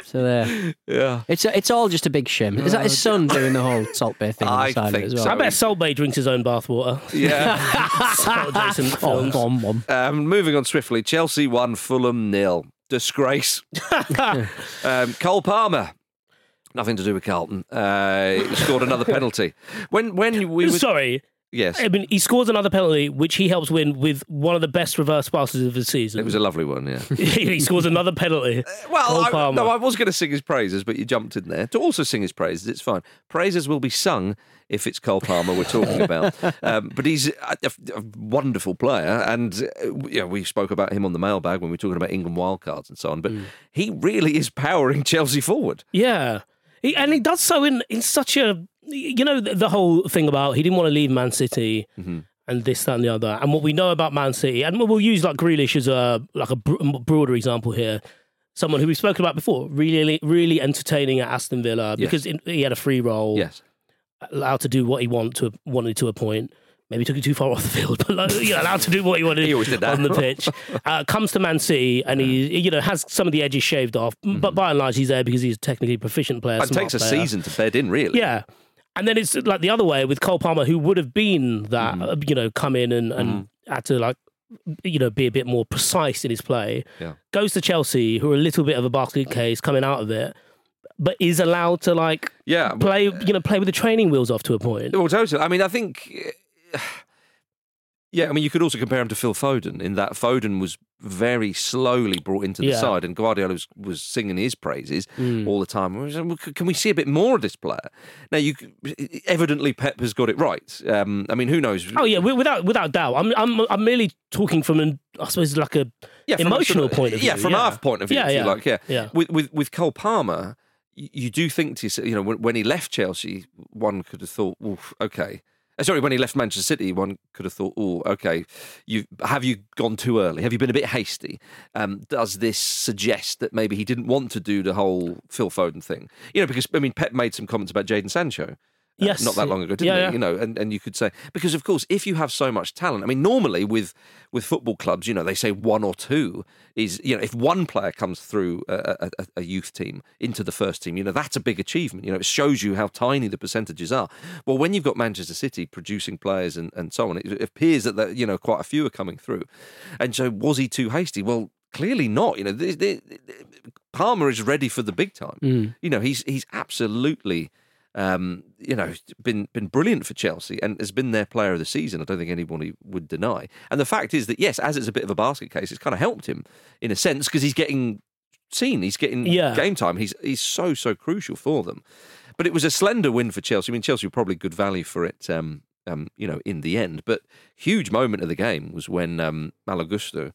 Speaker 3: So there,
Speaker 1: Yeah.
Speaker 3: it's it's all just a big shim. Is that his son doing the whole salt bae thing on
Speaker 1: I
Speaker 3: the side of
Speaker 1: think
Speaker 3: it as
Speaker 1: so.
Speaker 2: I bet Salt Bae drinks his own bathwater.
Speaker 1: Yeah. *laughs* *laughs*
Speaker 2: Salt adjacent
Speaker 3: Oh,
Speaker 2: films.
Speaker 3: bom, bom.
Speaker 1: Um, moving on swiftly, Chelsea won, Fulham nil. Disgrace. um, Cole Palmer. Nothing to do with Carlton. Uh, he scored another penalty. When when we were
Speaker 2: Sorry,
Speaker 1: yes,
Speaker 2: I mean he scores another penalty, which he helps win with one of the best reverse passes of the season.
Speaker 1: it was a lovely one. Yeah. *laughs*
Speaker 2: he scores another penalty.
Speaker 1: Well, I, no, I was going to sing his praises, but you jumped in there to also sing his praises. It's fine. Praises will be sung if it's Cole Palmer we're talking *laughs* about. um, but he's a, a- a wonderful player, and uh, yeah, we spoke about him on the mailbag when we were talking about England wildcards and so on. But
Speaker 2: Mm.
Speaker 1: he really is powering Chelsea forward.
Speaker 2: Yeah, he, and he does so in in such a you know the, the whole thing about he didn't want to leave Man City
Speaker 1: Mm-hmm.
Speaker 2: and this that and the other. And what we know about Man City, and we'll use like Grealish as a like a bro- broader example here. Someone who we've spoken about before, really, really entertaining at Aston Villa
Speaker 1: Yes.
Speaker 2: because in, he had a free role,
Speaker 1: Yes.
Speaker 2: allowed to do what he want to wanted to a point. Maybe took it too far *laughs* off the field, but like, you're allowed to do what *laughs* He
Speaker 1: always did that.
Speaker 2: on the pitch. *laughs* Uh, comes to Man City and he, you know, has some of the edges shaved off, but by and large, he's there because he's a technically proficient player.
Speaker 1: It takes a
Speaker 2: player.
Speaker 1: season to bed in, really.
Speaker 2: Yeah. And then it's like the other way with Cole Palmer, who would have been that, uh, you know, come in and, and had to like, you know, be a bit more precise in his play.
Speaker 1: Yeah.
Speaker 2: Goes to Chelsea, who are a little bit of a basket case coming out of it, but is allowed to like
Speaker 1: Yeah.
Speaker 2: play, you know, play with the training wheels off to a point.
Speaker 1: Well, totally. I mean, I think. *sighs* Yeah, I mean, you could also compare him to Phil Foden in that Foden was very slowly brought into the
Speaker 2: Yeah.
Speaker 1: side, and Guardiola was, was singing his praises
Speaker 2: Mm.
Speaker 1: all the time. We said, "Well, Can we see a bit more of this player? Now, you evidently Pep has got it right. Um, I mean, who knows?
Speaker 2: Oh yeah, without without doubt. I'm I'm I'm merely talking from an I suppose like a
Speaker 1: yeah, a
Speaker 2: emotional
Speaker 1: of-
Speaker 2: point of view.
Speaker 1: Yeah, from our point of view,
Speaker 2: Yeah,
Speaker 1: if you
Speaker 2: yeah.
Speaker 1: like. Yeah,
Speaker 2: Yeah.
Speaker 1: With with with Cole Palmer, you do think to yourself, you know, when, when he left Chelsea, one could have thought, okay. Uh, Sorry, when he left Manchester City, one could have thought, "Oh, okay, you have you gone too early? Have you been a bit hasty? Um, does this suggest that maybe he didn't want to do the whole Phil Foden thing? You know, because I mean, Pep made some comments about Jadon Sancho, uh,
Speaker 2: Yes.
Speaker 1: not that long ago, didn't
Speaker 2: Yeah,
Speaker 1: he?
Speaker 2: yeah.
Speaker 1: You know, and, and you could say because of course, if you have so much talent, I mean, normally with with football clubs, you know, they say one or two is you know, if one player comes through a, a, a youth team into the first team, you know, that's a big achievement. You know, it shows you how tiny the percentages are. Well, when you've got Manchester City producing players and, and so on, it appears that that, you know quite a few are coming through. And so, was he too hasty? Well. Clearly not. You know, the, the, Palmer is ready for the big time.
Speaker 2: Mm.
Speaker 1: You know, he's he's absolutely um, you know, been been brilliant for Chelsea and has been their player of the season. I don't think anybody would deny. And the fact is that yes, as it's a bit of a basket case, it's kind of helped him in a sense because he's getting seen, he's getting
Speaker 2: Yeah.
Speaker 1: game time. He's he's so so crucial for them. But it was a slender win for Chelsea. I mean, Chelsea were probably good value for it. Um, um, you know, in the end, but huge moment of the game was when um, Malo Gusto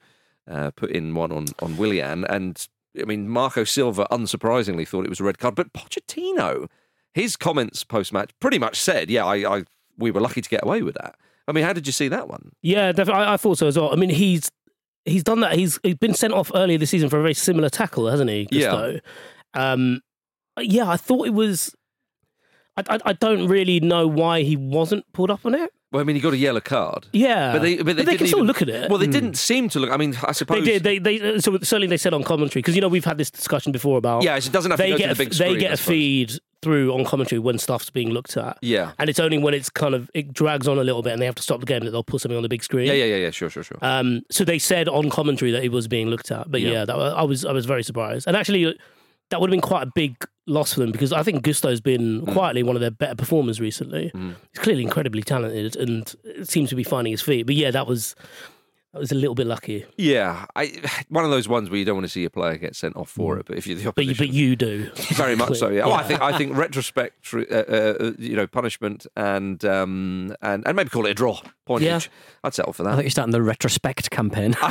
Speaker 1: uh, put in one on on Willian, and I mean Marco Silva, unsurprisingly, thought it was a red card, but Pochettino, his comments post match pretty much said, "Yeah, I, I we were lucky to get away with that." I mean, how did you see that one?
Speaker 2: Yeah, definitely. I, I thought so as well. I mean, he's he's done that. He's he's been sent off earlier this season for a very similar tackle, hasn't he?
Speaker 1: Yeah.
Speaker 2: Um, yeah, I thought it was. I, I, I don't really know why he wasn't pulled up on it.
Speaker 1: Well, I mean, he got a yellow card.
Speaker 2: Yeah,
Speaker 1: But they, but they,
Speaker 2: can
Speaker 1: didn't
Speaker 2: still
Speaker 1: even-
Speaker 2: look at it.
Speaker 1: Well, they didn't seem to look. I mean, I suppose
Speaker 2: They did. They they so certainly they said on commentary because you know we've had this discussion before about
Speaker 1: Yeah, it doesn't have to
Speaker 2: they
Speaker 1: go to
Speaker 2: get
Speaker 1: the
Speaker 2: a,
Speaker 1: big
Speaker 2: they get a feed through on commentary when stuff's being looked at.
Speaker 1: Yeah.
Speaker 2: and it's only when it's kind of it drags on a little bit and they have to stop the game that they'll put something on the big screen.
Speaker 1: Yeah, yeah, yeah, yeah. Sure, sure, sure.
Speaker 2: Um, so they said on commentary that it was being looked at, but
Speaker 1: Yeah.
Speaker 2: yeah, that, I was I was very surprised, and actually that would have been quite a big loss for them because I think Gusto's been
Speaker 1: Mm.
Speaker 2: quietly one of their better performers recently. He's clearly incredibly talented and seems to be finding his feet. But yeah, that was that was a little bit lucky.
Speaker 1: yeah, I, one of those ones where you don't want to see your player get sent off for it, but if you're the
Speaker 2: Mm. But you, but you do *laughs*
Speaker 1: Very much so. Yeah. Oh, I think I think *laughs* retrospect, uh, uh, you know, punishment and um and and maybe call it a draw pointage.
Speaker 2: Yeah.
Speaker 1: I'd settle for
Speaker 3: that. I
Speaker 1: that.
Speaker 3: you're starting the retrospect campaign. *laughs*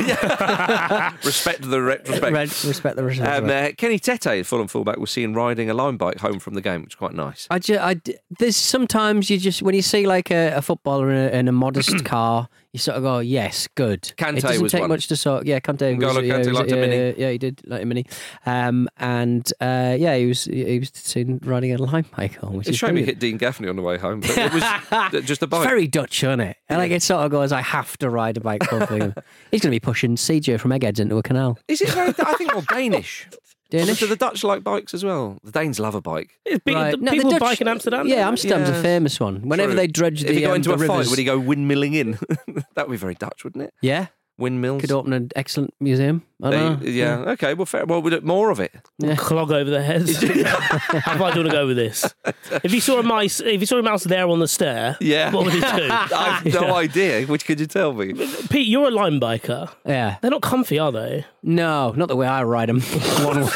Speaker 1: Respect the retrospect.
Speaker 3: Red, respect the retrospect.
Speaker 1: Um, uh, Kenny Tete, Fulham fullback, was seen riding a Lime bike home from the game, which is quite nice.
Speaker 3: I, ju- I d- there's sometimes you just when you see like a, a footballer in a, in a modest *clears throat* car, you sort of go, yes, good.
Speaker 1: Kante
Speaker 3: it doesn't
Speaker 1: was
Speaker 3: take
Speaker 1: one.
Speaker 3: much to sort. Yeah, Kante was.
Speaker 1: N'Golo
Speaker 3: yeah,
Speaker 1: Kante
Speaker 3: he was-
Speaker 1: liked a
Speaker 3: yeah,
Speaker 1: mini.
Speaker 3: Yeah, he did like a mini. Um, and uh, yeah, he was he was seen riding a Lime bike home, which
Speaker 1: It
Speaker 3: is brilliant.
Speaker 1: hit Dean Gaffney on the way home, but it was *laughs* just a
Speaker 3: It's
Speaker 1: bike.
Speaker 3: very Dutch, isn't it? And like it sort of goes, I have to ride a bike. home for him. *laughs* He's going to be pushing CJ from Eggheads into a canal.
Speaker 1: Is it very? I think more Danish. *laughs*
Speaker 3: Danish?
Speaker 1: Do the Dutch like bikes as well? The Danes love a bike.
Speaker 2: It's big,
Speaker 3: Right.
Speaker 2: the
Speaker 3: No, the
Speaker 2: people
Speaker 3: Dutch-
Speaker 2: bike in Amsterdam.
Speaker 3: Yeah. Amsterdam's
Speaker 1: Yeah.
Speaker 3: a famous one. Whenever
Speaker 1: True.
Speaker 3: they dredge
Speaker 1: if
Speaker 3: the,
Speaker 1: you go
Speaker 3: um,
Speaker 1: into
Speaker 3: the
Speaker 1: a
Speaker 3: rivers,
Speaker 1: fight, would he go windmilling in? *laughs* that would be very Dutch, wouldn't it?
Speaker 3: yeah,
Speaker 1: Windmills.
Speaker 3: could open an excellent museum. I
Speaker 1: There
Speaker 3: don't know.
Speaker 1: yeah. Okay. Well, fair. Well, we'd do more of it.
Speaker 3: Yeah. *laughs*
Speaker 2: clog over their heads. *laughs* How far do you want to go with this? If you saw a mouse, if you saw a mouse there on the stair,
Speaker 1: Yeah.
Speaker 2: what would it do? *laughs*
Speaker 1: I have no
Speaker 2: Yeah.
Speaker 1: idea. Which could you tell me?
Speaker 2: Pete, you're a Lime biker.
Speaker 3: Yeah.
Speaker 2: They're not comfy, are they?
Speaker 3: No, not the way I ride them. one,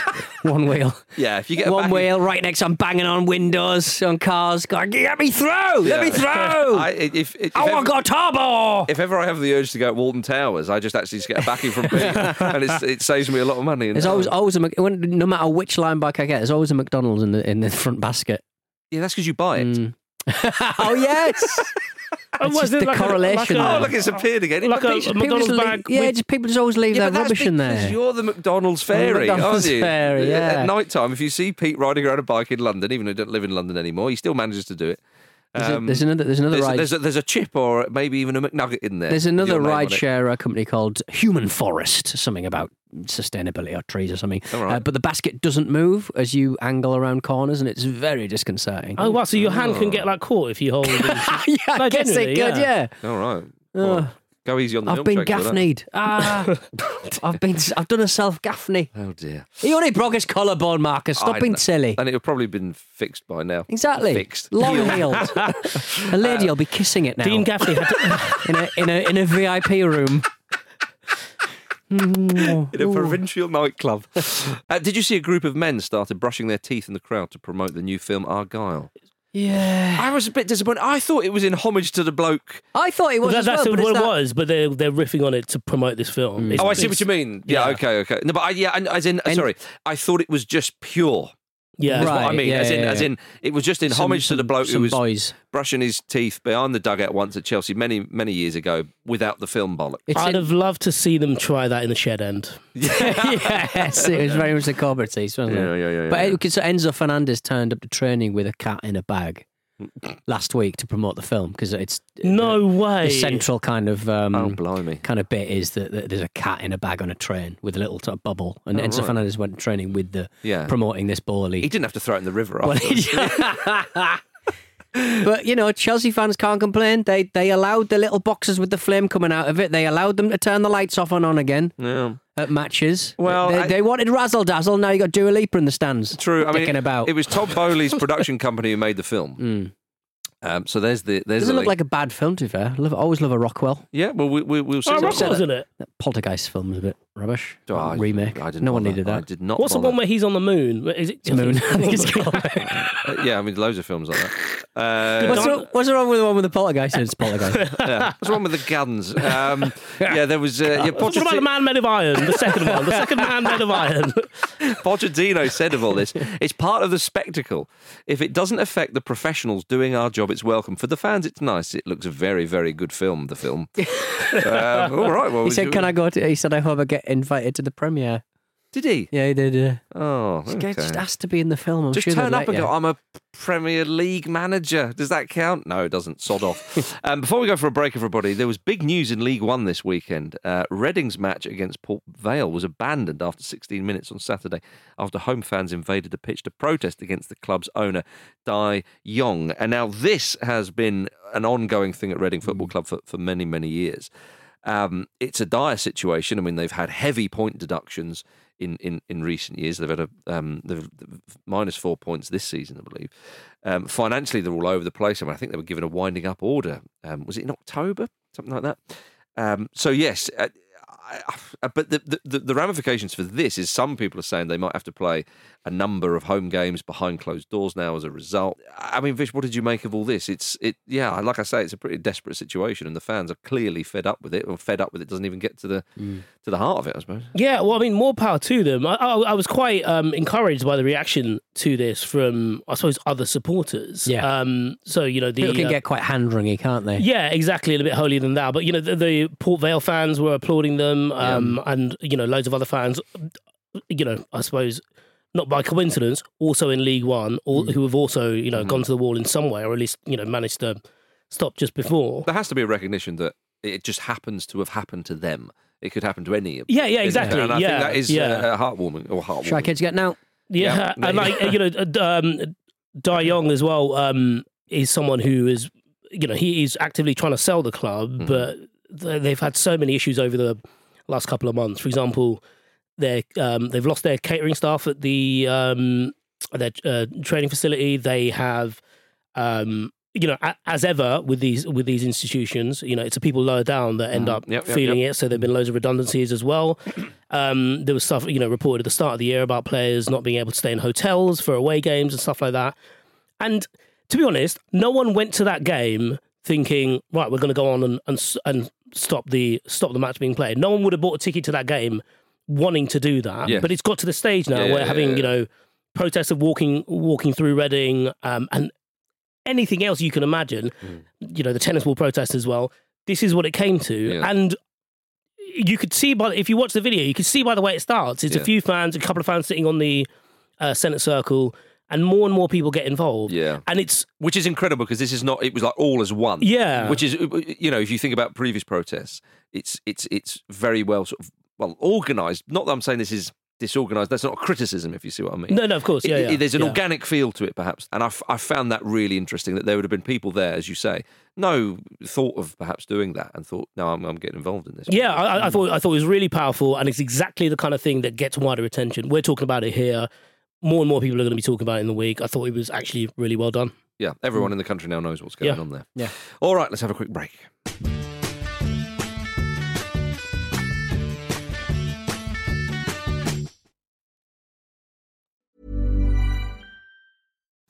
Speaker 3: *laughs* one wheel.
Speaker 1: Yeah. If you get
Speaker 3: One wheel, right next, I'm banging on windows, on cars, going, get me through, let me
Speaker 1: Yeah. *laughs*
Speaker 3: through.
Speaker 1: I,
Speaker 3: I,
Speaker 1: if, if, if,
Speaker 3: want
Speaker 1: ever,
Speaker 3: go turbo.
Speaker 1: if ever I have the urge to go at Walton Towers, I just actually just get a backing from Pete, *laughs* and it's, it saves me a lot of money.
Speaker 3: There's always, always a, when, no matter which Lime bike I get, there's always a McDonald's in the in the front basket.
Speaker 1: yeah, that's because you buy it.
Speaker 3: Mm. *laughs* oh yes, It's
Speaker 2: what,
Speaker 3: just
Speaker 2: it
Speaker 3: the
Speaker 2: like a-
Speaker 3: correlation
Speaker 2: like a-
Speaker 1: Oh, look, it's appeared again.
Speaker 2: Like a-
Speaker 1: But
Speaker 2: a
Speaker 1: Pete-
Speaker 2: McDonald's
Speaker 3: people just
Speaker 2: bag
Speaker 3: leave, yeah,
Speaker 2: with-
Speaker 3: just people just always leave
Speaker 1: Yeah,
Speaker 3: their rubbish in there.
Speaker 1: You're the McDonald's fairy,
Speaker 3: McDonald's
Speaker 1: aren't you?
Speaker 3: fairy, yeah.
Speaker 1: At night time, if you see Pete riding around a bike in London, even though he doesn't live in London anymore, he still manages to do it.
Speaker 3: There's, a-
Speaker 1: Um,
Speaker 3: there's another. There's another
Speaker 1: there's,
Speaker 3: ride.
Speaker 1: there's, a, there's a chip or maybe even a McNugget in there.
Speaker 3: There's another
Speaker 1: your
Speaker 3: ride
Speaker 1: it.
Speaker 3: share uh, company called Human Forest, something about sustainability or trees or something.
Speaker 1: All right.
Speaker 3: Uh, but the basket doesn't move as you angle around corners, and it's very disconcerting.
Speaker 2: Oh, wow. So your hand can get like caught if you hold. *laughs* it.
Speaker 3: yeah, I
Speaker 2: No,
Speaker 3: guess it
Speaker 2: genuinely,
Speaker 3: could.
Speaker 2: yeah.
Speaker 3: Yeah,
Speaker 1: All right.
Speaker 3: Oh.
Speaker 1: Well, go easy on the
Speaker 3: I've been
Speaker 1: milkshakes with that.
Speaker 3: gaffneyed. *laughs* Ah, I've been. I've done a self gaffney.
Speaker 1: Oh dear.
Speaker 3: He only broke his collarbone, Marcus. Stop
Speaker 1: I
Speaker 3: being
Speaker 1: know.
Speaker 3: silly.
Speaker 1: And it would probably been fixed by now.
Speaker 3: Exactly.
Speaker 1: Fixed.
Speaker 3: Long
Speaker 1: Healed.
Speaker 3: healed. *laughs* a lady will be kissing it now
Speaker 2: Dean Gaffney had to, *laughs*
Speaker 3: in a in a in a VIP room.
Speaker 1: in a provincial nightclub. uh, did you see a group of men started brushing their teeth in the crowd to promote the new film Argylle?
Speaker 3: Yeah,
Speaker 1: I was a bit disappointed. I thought it was in homage to the bloke.
Speaker 3: I thought it was.
Speaker 2: that,
Speaker 3: as
Speaker 2: that's
Speaker 3: well, but
Speaker 2: what
Speaker 3: is
Speaker 2: it
Speaker 3: that-
Speaker 2: was, but they're they're riffing on it to promote this film. Mm. It's-
Speaker 1: Oh, I see what
Speaker 2: it's-
Speaker 1: you mean. Yeah,
Speaker 2: yeah.
Speaker 1: okay, okay. No, but I, yeah, and as in,
Speaker 3: And-
Speaker 1: sorry, I thought it was just pure.
Speaker 2: Yeah,
Speaker 1: That's what I
Speaker 3: Right,
Speaker 1: mean.
Speaker 3: yeah,
Speaker 1: as in,
Speaker 3: yeah,
Speaker 1: as in, it was just in
Speaker 3: Some-
Speaker 1: homage to the bloke who was
Speaker 3: boys.
Speaker 1: brushing his teeth behind the dugout once at Chelsea many, many years ago without the film bollock.
Speaker 2: I'd
Speaker 3: in-
Speaker 2: have loved to see them try that in the shed end. *laughs*
Speaker 3: yes, it was very much the Cobra teeth, wasn't
Speaker 1: Yeah,
Speaker 3: it?
Speaker 1: yeah, yeah,
Speaker 3: But
Speaker 1: yeah.
Speaker 3: it- 'cause Enzo Fernandez turned up to training with a cat in a bag last week to promote the film because it's
Speaker 2: No
Speaker 3: the,
Speaker 2: way.
Speaker 3: the central kind of um,
Speaker 1: oh, blimey.
Speaker 3: kind of bit is that, that there's a cat in a bag on a train with a little sort of bubble, and
Speaker 1: Oh,
Speaker 3: Enzo
Speaker 1: right.
Speaker 3: Fernandez went training with the
Speaker 1: Yeah.
Speaker 3: promoting this bowley.
Speaker 1: He didn't have to throw it in the river
Speaker 3: Well, *laughs*
Speaker 1: afterwards. *laughs* *laughs*
Speaker 3: but you know, Chelsea fans can't complain. They they allowed the little boxes with the flame coming out of it. They allowed them to turn the lights off and on again
Speaker 1: yeah.
Speaker 3: at matches.
Speaker 1: Well,
Speaker 3: they,
Speaker 1: I-
Speaker 3: they wanted razzle dazzle. Now you got Dua Lipa in the stands.
Speaker 1: True. I mean,
Speaker 3: dicking about.
Speaker 1: it was Todd Boehly's production company who made the film.
Speaker 3: Mm.
Speaker 1: Um, so there's the there's
Speaker 3: Doesn't
Speaker 1: the
Speaker 3: look like a bad film, to be fair. Love, always love a Rockwell.
Speaker 1: yeah. Well, we, we, we'll see.
Speaker 2: Oh,
Speaker 1: what-
Speaker 2: Rockwell was in it.
Speaker 3: That Poltergeist film was a bit rubbish.
Speaker 1: Oh, I-
Speaker 3: Remake.
Speaker 1: I didn't
Speaker 3: no one
Speaker 1: bother.
Speaker 3: needed
Speaker 1: I did not.
Speaker 2: What's the one where he's on the moon? Is it
Speaker 3: Moon. *laughs* *laughs* I think it's called. *laughs*
Speaker 1: Yeah, I mean, loads of films like that. Uh,
Speaker 3: what's, wrong, what's wrong with the one with the poltergeist? It's poltergeist. *laughs*
Speaker 1: yeah. What's wrong with the guns? Um, *laughs* yeah, there was. Uh, yeah,
Speaker 2: What about the man made of iron? The second one. The second man made of iron. *laughs*
Speaker 1: Pochettino said of all this, it's part of the spectacle. If it doesn't affect the professionals doing our job, it's welcome. For the fans, it's nice. It looks a very, very good film. The film. uh, all right. Well,
Speaker 3: he said, "Can I go to?" He said, "I hope I get invited to the premiere."
Speaker 1: Did he?
Speaker 3: Yeah, he did. Uh,
Speaker 1: Oh, okay.
Speaker 3: just asked to be in the film. I'm
Speaker 1: Just
Speaker 3: sure they'd
Speaker 1: turn up
Speaker 3: let
Speaker 1: and
Speaker 3: you.
Speaker 1: go, I'm a Premier League manager. Does that count? No, it doesn't. Sod off. *laughs* um, before we go for a break, everybody, there was big news in League One this weekend. Uh, Reading's match against Port Vale was abandoned after 16 minutes on Saturday after home fans invaded the pitch to protest against the club's owner, Dai Yongge. And now this has been an ongoing thing at Reading Football Club for, for many, many years. Um, it's a dire situation. I mean, they've had heavy point deductions in, in, in recent years. They've had a um, they've, minus four points this season, I believe. Um, financially, they're all over the place. I mean, I think they were given a winding up order. Um, was it in October, something like that? Um, so yes, uh, I, I, but the, the the ramifications for this is some people are saying they might have to play a number of home games behind closed doors now as a result. I mean, Vish, what did you make of all this? It's it, yeah, like I say, it's a pretty desperate situation, and the fans are clearly fed up with it. Or fed up with it doesn't even get to the to the heart of it, I suppose.
Speaker 2: Yeah, well, I mean, more power to them. I, I, I was quite um, encouraged by the reaction to this from, I suppose, other supporters.
Speaker 3: Yeah.
Speaker 2: Um, so you know, the
Speaker 3: People can
Speaker 2: uh,
Speaker 3: get quite hand wringy, can't they?
Speaker 2: Yeah, exactly. A little bit holier than thou. But, you know, the, the Port Vale fans were applauding them um, and, you know, loads of other fans, you know, I suppose, not by coincidence, also in League One, all, who have also, you know, gone to the wall in some way or at least, you know, managed to stop just before.
Speaker 1: There has to be a recognition that it just happens to have happened to them. It could happen to any.
Speaker 2: Yeah, yeah, exactly.
Speaker 1: And I
Speaker 2: yeah,
Speaker 1: think that is
Speaker 2: yeah.
Speaker 1: uh, heartwarming or heartwarming.
Speaker 3: Shy kids getting out.
Speaker 2: Yeah,
Speaker 1: Yeah. *laughs*
Speaker 2: and like you know, uh, um, Dai Yongge as well um, is someone who is, you know, he is actively trying to sell the club,
Speaker 1: Mm-hmm.
Speaker 2: but they've had so many issues over the last couple of months. For example, they um, they've lost their catering staff at the um, their uh, training facility. They have. Um, you know, a- as ever with these with these institutions, you know, it's the people lower down that end up
Speaker 1: Mm-hmm. Yep, yep,
Speaker 2: feeling it. So there've been loads of redundancies as well. *clears throat* Um, there was stuff, you know, reported at the start of the year about players not being able to stay in hotels for away games and stuff like that. And to be honest, no one went to that game thinking, right, we're going to go on and, and and stop the stop the match being played. No one would have bought a ticket to that game wanting to do that. But it's got to the stage now
Speaker 1: Yeah,
Speaker 2: where
Speaker 1: yeah,
Speaker 2: having you know protests of walking walking through Reading um, and anything else you can imagine, you know, the tennis ball protest as well. This is what it came to, and you could see by if you watch the video, you could see by the way it starts. It's a few fans, a couple of fans sitting on the uh, centre circle, and more and more people get involved.
Speaker 1: Yeah.
Speaker 2: and it's
Speaker 1: Which is incredible because this is not. It was like all as one.
Speaker 2: Yeah.
Speaker 1: Which is, you know, if you think about previous protests, it's it's it's very well sort of well organised. Not that I'm saying this is disorganised. That's not a criticism, if you see what I mean.
Speaker 2: no, no, of course, yeah,
Speaker 1: It- it- there's an
Speaker 2: yeah.
Speaker 1: organic feel to it, perhaps, and I, f- I found that really interesting. That there would have been people there, as you say, no thought of perhaps doing that, and thought, no, I'm, I'm getting involved in this.
Speaker 2: Yeah, I, I- I thought I thought it was really powerful, and it's exactly the kind of thing that gets wider attention. We're talking about it here. More and more people are going to be talking about it in the week. I thought it was actually really well done.
Speaker 1: yeah. Everyone in the country now knows what's going
Speaker 2: Yeah.
Speaker 1: on there.
Speaker 3: Yeah.
Speaker 1: All right, let's have a quick break.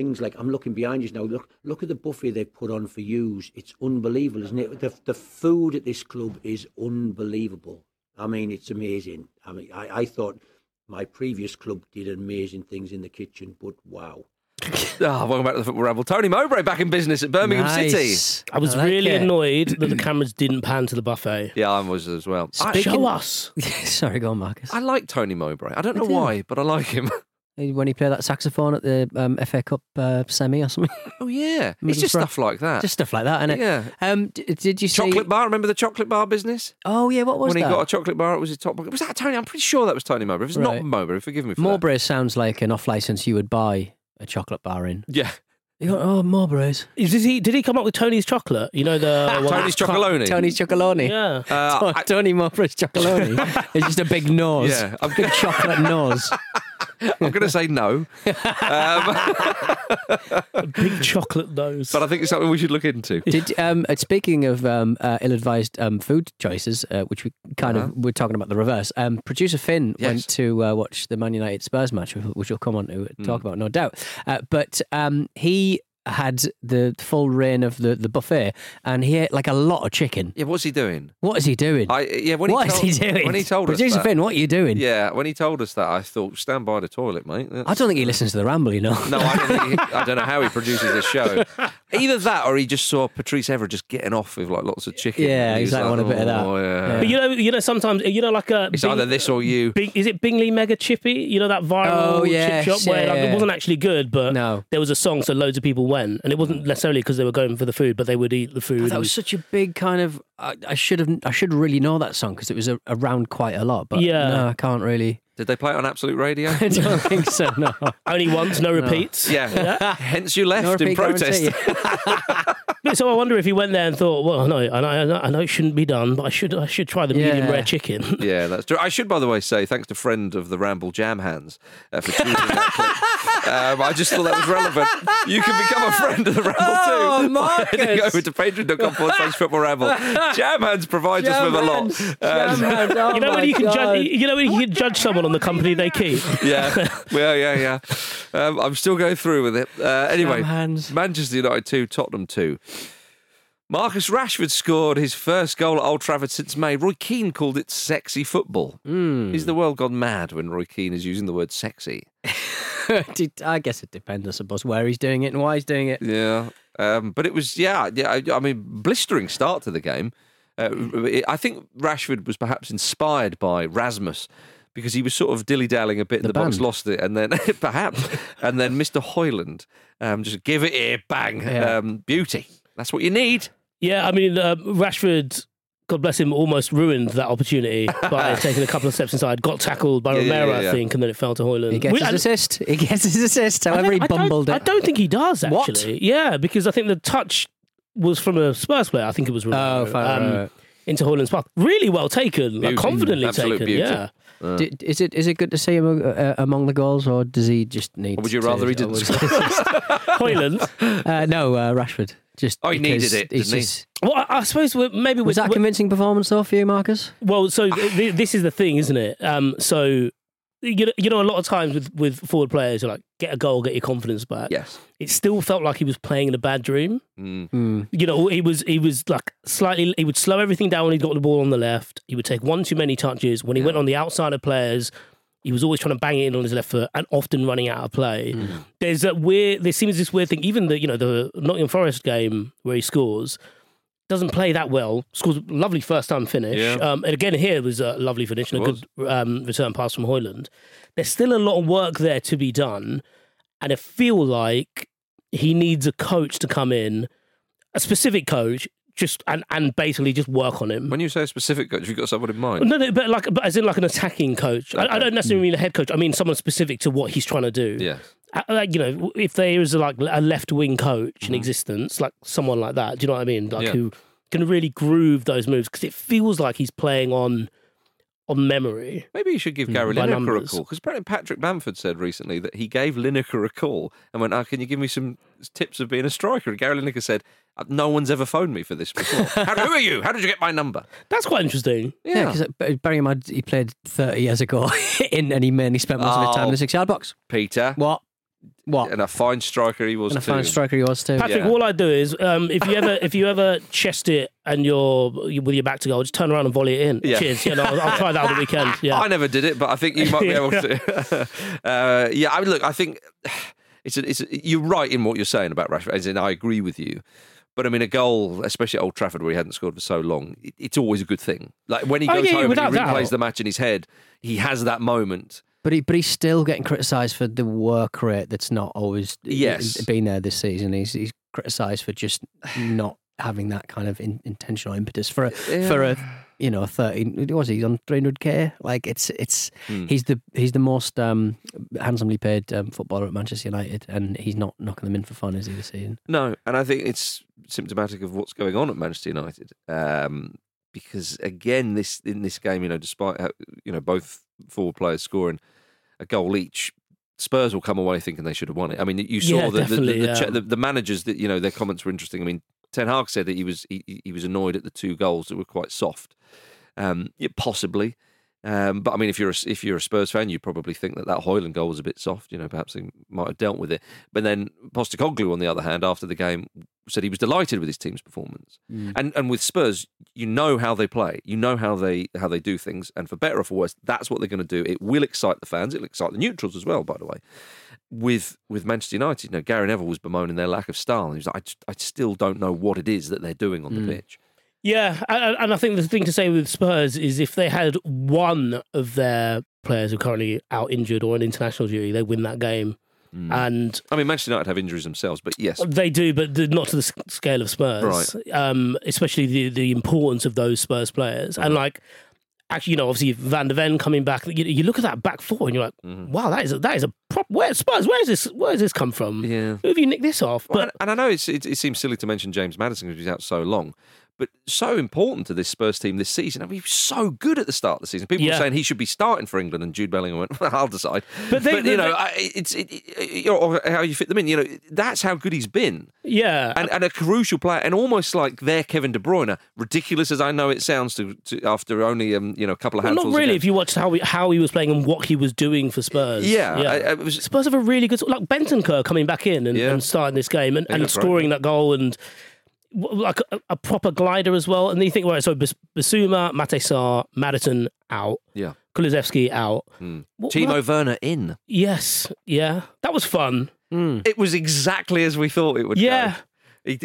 Speaker 5: Things like I'm looking behind you now. Look, look at the buffet they've put on for yous. It's unbelievable, isn't it? The the food at this club is unbelievable. I mean, it's amazing. I mean, I, I thought my previous club did amazing things in the kitchen, but wow. *laughs*
Speaker 1: Ah, welcome back to the Football Ramble. Tony Mowbray back in business at Birmingham City.
Speaker 2: I was
Speaker 3: I like
Speaker 2: really
Speaker 3: it.
Speaker 2: annoyed that the *clears throat* cameras didn't pan to the buffet.
Speaker 1: Yeah, I was as well.
Speaker 3: Speaking-
Speaker 2: Show us. *laughs*
Speaker 3: Sorry, go on, Marcus.
Speaker 1: I like Tony Mowbray. I don't know
Speaker 3: do.
Speaker 1: why, but I like him. *laughs*
Speaker 3: When he played that saxophone at the um, FA Cup uh, semi or something.
Speaker 1: oh yeah, *laughs* it's just
Speaker 3: Middlesbrough.
Speaker 1: stuff like that.
Speaker 3: Just stuff like that, innit?
Speaker 1: Yeah.
Speaker 3: Um, d- did you see?
Speaker 1: chocolate bar. Remember the chocolate bar business?
Speaker 3: Oh yeah, what was it?
Speaker 1: when he got a chocolate bar, it was his top pocket. Was that Tony? I'm pretty sure that was Tony Mowbray. If it's
Speaker 3: Right.
Speaker 1: not Mowbray, forgive me for that.
Speaker 3: Sounds like an off license you would buy a chocolate bar in.
Speaker 1: Yeah,
Speaker 3: You got oh, Mowbray's.
Speaker 2: Is this, he, did he come up with Tony's chocolate? You know the *laughs* one-
Speaker 1: Tony's Chocolonely.
Speaker 3: Tony's Chocolonely.
Speaker 2: Yeah. *laughs*
Speaker 1: Uh, I-
Speaker 3: Tony Mowbray's Chocolonely. it's just a big nose.
Speaker 1: Yeah, I'm
Speaker 3: big chocolate nose.
Speaker 1: I'm going to say no, *laughs* um,
Speaker 2: Big chocolate nose.
Speaker 1: but I think it's something we should look into.
Speaker 3: Did um, uh, speaking of um, uh, ill-advised um, food choices, uh, which we kind
Speaker 1: Uh-huh.
Speaker 3: of we're talking about the reverse. Um, Producer Finn
Speaker 1: Yes.
Speaker 3: went to uh, watch the Man United Spurs match, which- which we'll come on to
Speaker 1: Hmm.
Speaker 3: talk about, no doubt. Uh, but um, he had the full reign of the, the buffet, and he ate like a lot of chicken.
Speaker 1: Yeah, what's he doing?
Speaker 3: What is he doing?
Speaker 1: I yeah, when
Speaker 3: What
Speaker 1: he
Speaker 3: is
Speaker 1: told,
Speaker 3: he doing?
Speaker 1: when he told us
Speaker 3: Producer
Speaker 1: that,
Speaker 3: Finn, what are you doing?
Speaker 1: yeah, when he told us that, I thought stand by the toilet, mate.
Speaker 3: I don't think he listens to the ramble, you know.
Speaker 1: No, I don't, think he, *laughs* I don't know how he produces this show. Either that, or he just saw Patrice Evra just getting off with like lots of chicken.
Speaker 3: Yeah,
Speaker 1: and he was
Speaker 3: exactly, want a bit of that.
Speaker 1: "Oh, yeah."
Speaker 2: But you know, you know, sometimes you know, like a
Speaker 1: It's
Speaker 2: Bing-
Speaker 1: either this or you.
Speaker 2: Bing, is it Bingley Mega Chippy? You know that viral
Speaker 3: Oh, yes,
Speaker 2: chip shop where like, it wasn't actually good, but
Speaker 3: No.
Speaker 2: there was a song, so loads of people went, and it wasn't necessarily because they were going for the food, but they would eat the food.
Speaker 3: Oh, that was such a big kind of. I, I should have. I should really know that song because it was a, around quite a lot. But
Speaker 2: Yeah.
Speaker 3: no, I can't really.
Speaker 1: Did they play it on Absolute Radio? *laughs*
Speaker 3: I don't think so. No.
Speaker 2: only once, no repeats.
Speaker 1: yeah. Hence you
Speaker 3: No
Speaker 1: left in
Speaker 3: repeat
Speaker 1: protest. *laughs*
Speaker 2: so I wonder if he went there and thought, well, no, I know, I know, I know it shouldn't be done, but I should, I should try the medium
Speaker 3: Yeah.
Speaker 2: rare chicken. *laughs*
Speaker 1: Yeah, that's true. I should, by the way, say thanks to friend of the Ramble Jam Hands uh, for choosing that clip. Um, I just thought that was relevant. You can become a friend of the Ramble
Speaker 3: Oh,
Speaker 1: too. by heading
Speaker 3: Marcus.
Speaker 1: over to patreon.com forward slash football ramble. Jam Hands provides us with a lot. Um,
Speaker 3: jam hands, oh
Speaker 2: you know when you can judge, you know when you can judge someone on the company they keep. *laughs*
Speaker 1: yeah, well, yeah, yeah. Um, I'm still going through with it. Uh, anyway. Manchester United 2, Tottenham 2. Marcus Rashford scored his first goal at Old Trafford since May. Roy Keane called it sexy football.
Speaker 3: Hmm.
Speaker 1: Is the world gone mad when Roy Keane is using the word sexy? *laughs*
Speaker 3: I guess it depends, I suppose, where he's doing it and why he's doing it.
Speaker 1: Yeah, um, but it was yeah, yeah. I, I mean, blistering start to the game. Uh, I think Rashford was perhaps inspired by Rasmus because he was sort of dilly dallying a bit in
Speaker 3: The
Speaker 1: the, box, lost it, and then *laughs* perhaps, and then Mr. Højlund um, just give it here, bang,
Speaker 3: Yeah.
Speaker 1: um, beauty. That's what you need.
Speaker 2: Yeah, I mean, uh, Rashford, God bless him, almost ruined that opportunity by *laughs* taking a couple of steps inside. Got tackled by
Speaker 1: Yeah, yeah,
Speaker 2: Romero,
Speaker 1: yeah, yeah.
Speaker 2: I think, and then it fell to Højlund.
Speaker 3: He gets
Speaker 2: We-
Speaker 3: his
Speaker 2: and-
Speaker 3: assist. He gets his assist.
Speaker 2: I
Speaker 3: However, he
Speaker 2: don't- I don't- I don't think he does
Speaker 3: What?
Speaker 2: actually. Yeah, because I think the touch was from a Spurs player. I think it was Romero,
Speaker 3: Oh, fine, right, right.
Speaker 2: Into Højlund's path. Really well taken, like confidently
Speaker 1: Absolute
Speaker 2: taken.
Speaker 1: beauty.
Speaker 2: Yeah.
Speaker 3: D- is it is it good to see him uh, among the goals, or does he just need?
Speaker 1: Or would you
Speaker 3: to-
Speaker 1: rather he didn't
Speaker 3: was- *laughs*
Speaker 2: Højlund.
Speaker 3: uh, no, uh, Rashford. Just
Speaker 1: Oh, he needed it,
Speaker 3: he's
Speaker 1: didn't he?
Speaker 2: Well, I, I suppose we're, maybe
Speaker 3: Was
Speaker 2: we're,
Speaker 3: that a convincing performance though for you, Marcus?
Speaker 2: Well, so th- th- this is the thing, isn't it? Um, so you know, you know, a lot of times with with forward players, you're like, get a goal, get your confidence back.
Speaker 1: yes.
Speaker 2: It still felt like he was playing in a bad dream.
Speaker 1: Mm.
Speaker 3: Mm.
Speaker 2: You know, he was he was like slightly. He would slow everything down when he got the ball on the left. He would take one too many touches. When he went on the outside of players, he was always trying to bang it in on his left foot and often running out of play. There's that weird. There seems this weird thing. Even the you know the Nottingham Forest game where he scores. Doesn't play that well. Scores a lovely first time finish.
Speaker 1: Yeah.
Speaker 2: Um, and again, here was a lovely finish and a good um, return pass from Højlund. There's still a lot of work there to be done. And I feel like he needs a coach to come in, a specific coach, just and, and basically just work on him.
Speaker 1: When you say a specific coach, have you got someone in mind?
Speaker 2: No, no, but like, but as in like an attacking coach. I, I don't necessarily mean a head coach. I mean someone specific to what he's trying to do.
Speaker 1: Yeah.
Speaker 2: Uh, Like, you know, if there is like a left wing coach
Speaker 1: Mm-hmm.
Speaker 2: in existence, like someone like that, do you know what I mean? Like
Speaker 1: Yeah.
Speaker 2: who can really groove those moves because it feels like he's playing on on memory.
Speaker 1: Maybe you should give Gary
Speaker 2: by
Speaker 1: Lineker a call because apparently Patrick Bamford said recently that he gave Lineker a call and went, "Oh, can you give me some tips of being a striker?" And Gary Lineker said, "Uh, "No one's ever phoned me for this before. *laughs* How, who are you? How did you get my number?"
Speaker 2: That's quite interesting.
Speaker 3: Yeah, because bearing in mind he played 30 years ago *laughs* in, and he mainly spent most of his time in
Speaker 1: Oh.
Speaker 3: the six yard box.
Speaker 1: Peter,
Speaker 3: What? What?
Speaker 1: and a fine striker he was
Speaker 3: And a
Speaker 1: too.
Speaker 3: fine striker he was too.
Speaker 2: Patrick,
Speaker 1: Yeah.
Speaker 2: all I do is um, if you ever if you ever chest it and you're with your back to goal, just turn around and volley it in.
Speaker 1: Yeah.
Speaker 2: Cheers. Yeah, no, I'll, I'll try that on the weekend. *laughs* Yeah.
Speaker 1: I never did it, but I think you might be able to. *laughs* *laughs* uh, yeah, I mean, look, I think *sighs* it's a, it's a, you're right in what you're saying about Rashford, as in I agree with you. But I mean, a goal, especially at Old Trafford, where he hadn't scored for so long, it, it's always a good thing. Like when he
Speaker 2: Oh,
Speaker 1: goes
Speaker 2: yeah,
Speaker 1: home and
Speaker 2: without
Speaker 1: he replays
Speaker 2: doubt.
Speaker 1: the match in his head, he has that moment.
Speaker 3: But he, but he's still getting criticised for the work rate that's not always
Speaker 1: Yes.
Speaker 3: been there this season. He's he's criticised for just not having that kind of in, intentional impetus for a for a you know a thirteen. Was he on three hundred k? Like it's it's
Speaker 1: Hmm.
Speaker 3: he's the he's the most um, handsomely paid um, footballer at Manchester United, and he's not knocking them in for fun, is he this season?
Speaker 1: No, and I think it's symptomatic of what's going on at Manchester United. Um, because again, this in this game, you know, despite how, you know both forward players scoring a goal each, Spurs will come away thinking they should have won it. I mean, you saw
Speaker 2: Yeah,
Speaker 1: the, the, the,
Speaker 2: yeah.
Speaker 1: the the managers that you know their comments were interesting. I mean, Ten Hag said that he was he, he was annoyed at the two goals that were quite soft, um, yeah, possibly. Um, but I mean, if you're a, if you're a Spurs fan, you probably think that that Højlund goal was a bit soft. You know, perhaps they might have dealt with it. But then Postecoglou, on the other hand, after the game, said he was delighted with his team's performance. And and with Spurs, you know how they play, you know how they how they do things, and for better or for worse, that's what they're going to do. It will excite the fans. It'll excite the neutrals as well, by the way. with with Manchester United, you know, Gary Neville was bemoaning their lack of style. And he was like, I, I still don't know what it is that they're doing on the pitch.
Speaker 2: Yeah, and, I think the thing to say with Spurs is if they had one of their players who are currently out injured or on international duty, they win that game. And
Speaker 1: I mean, Manchester United have injuries themselves, but yes,
Speaker 2: they do, but not to the scale of Spurs.
Speaker 1: Right.
Speaker 2: Um, especially the the importance of those Spurs players, and like. Actually, you know, obviously Van der Ven coming back. You, you look at that back four, and you're like,
Speaker 1: Mm-hmm.
Speaker 2: "Wow, that is a, that is a prop." Where Spurs? Where is this? Where has this come from?
Speaker 1: Yeah.
Speaker 2: Who have you nicked this off?
Speaker 1: Well,
Speaker 2: But
Speaker 1: and, and I know it's, it, it seems silly to mention James Maddison because he's out so long, but so important to this Spurs team this season. I mean, he was so good at the start of the season. People
Speaker 2: Yeah.
Speaker 1: were saying he should be starting for England, and Jude Bellingham went, *laughs* well, "I'll decide."
Speaker 2: But they-
Speaker 1: you
Speaker 2: they-
Speaker 1: know, I, it's it, it- you know, or how you fit them in. You know, that's how good he's been.
Speaker 2: yeah,
Speaker 1: and, and a crucial player, and almost like their Kevin De Bruyne. Ridiculous as I know it sounds to, to after only um, you know a couple of
Speaker 2: Well,
Speaker 1: handfuls.
Speaker 2: not really. If you watched how he, how he was playing and what he was doing for Spurs,
Speaker 1: Yeah, I- I was-
Speaker 2: Spurs have a really good like Bentancur coming back in and,
Speaker 1: Yeah.
Speaker 2: and starting this game and,
Speaker 1: Yeah,
Speaker 2: and
Speaker 1: that's right.
Speaker 2: scoring that goal and like a, a proper glider as well. And then you think, right, so Bas- Bissouma, Matar Sarr, Maddison out,
Speaker 1: yeah,
Speaker 2: Kulusevski out.
Speaker 1: mm.
Speaker 2: What-
Speaker 1: Timo
Speaker 2: what-
Speaker 1: Werner in.
Speaker 2: Yes, yeah, that was fun.
Speaker 1: It was exactly as we thought it would.
Speaker 2: Yeah.
Speaker 1: go.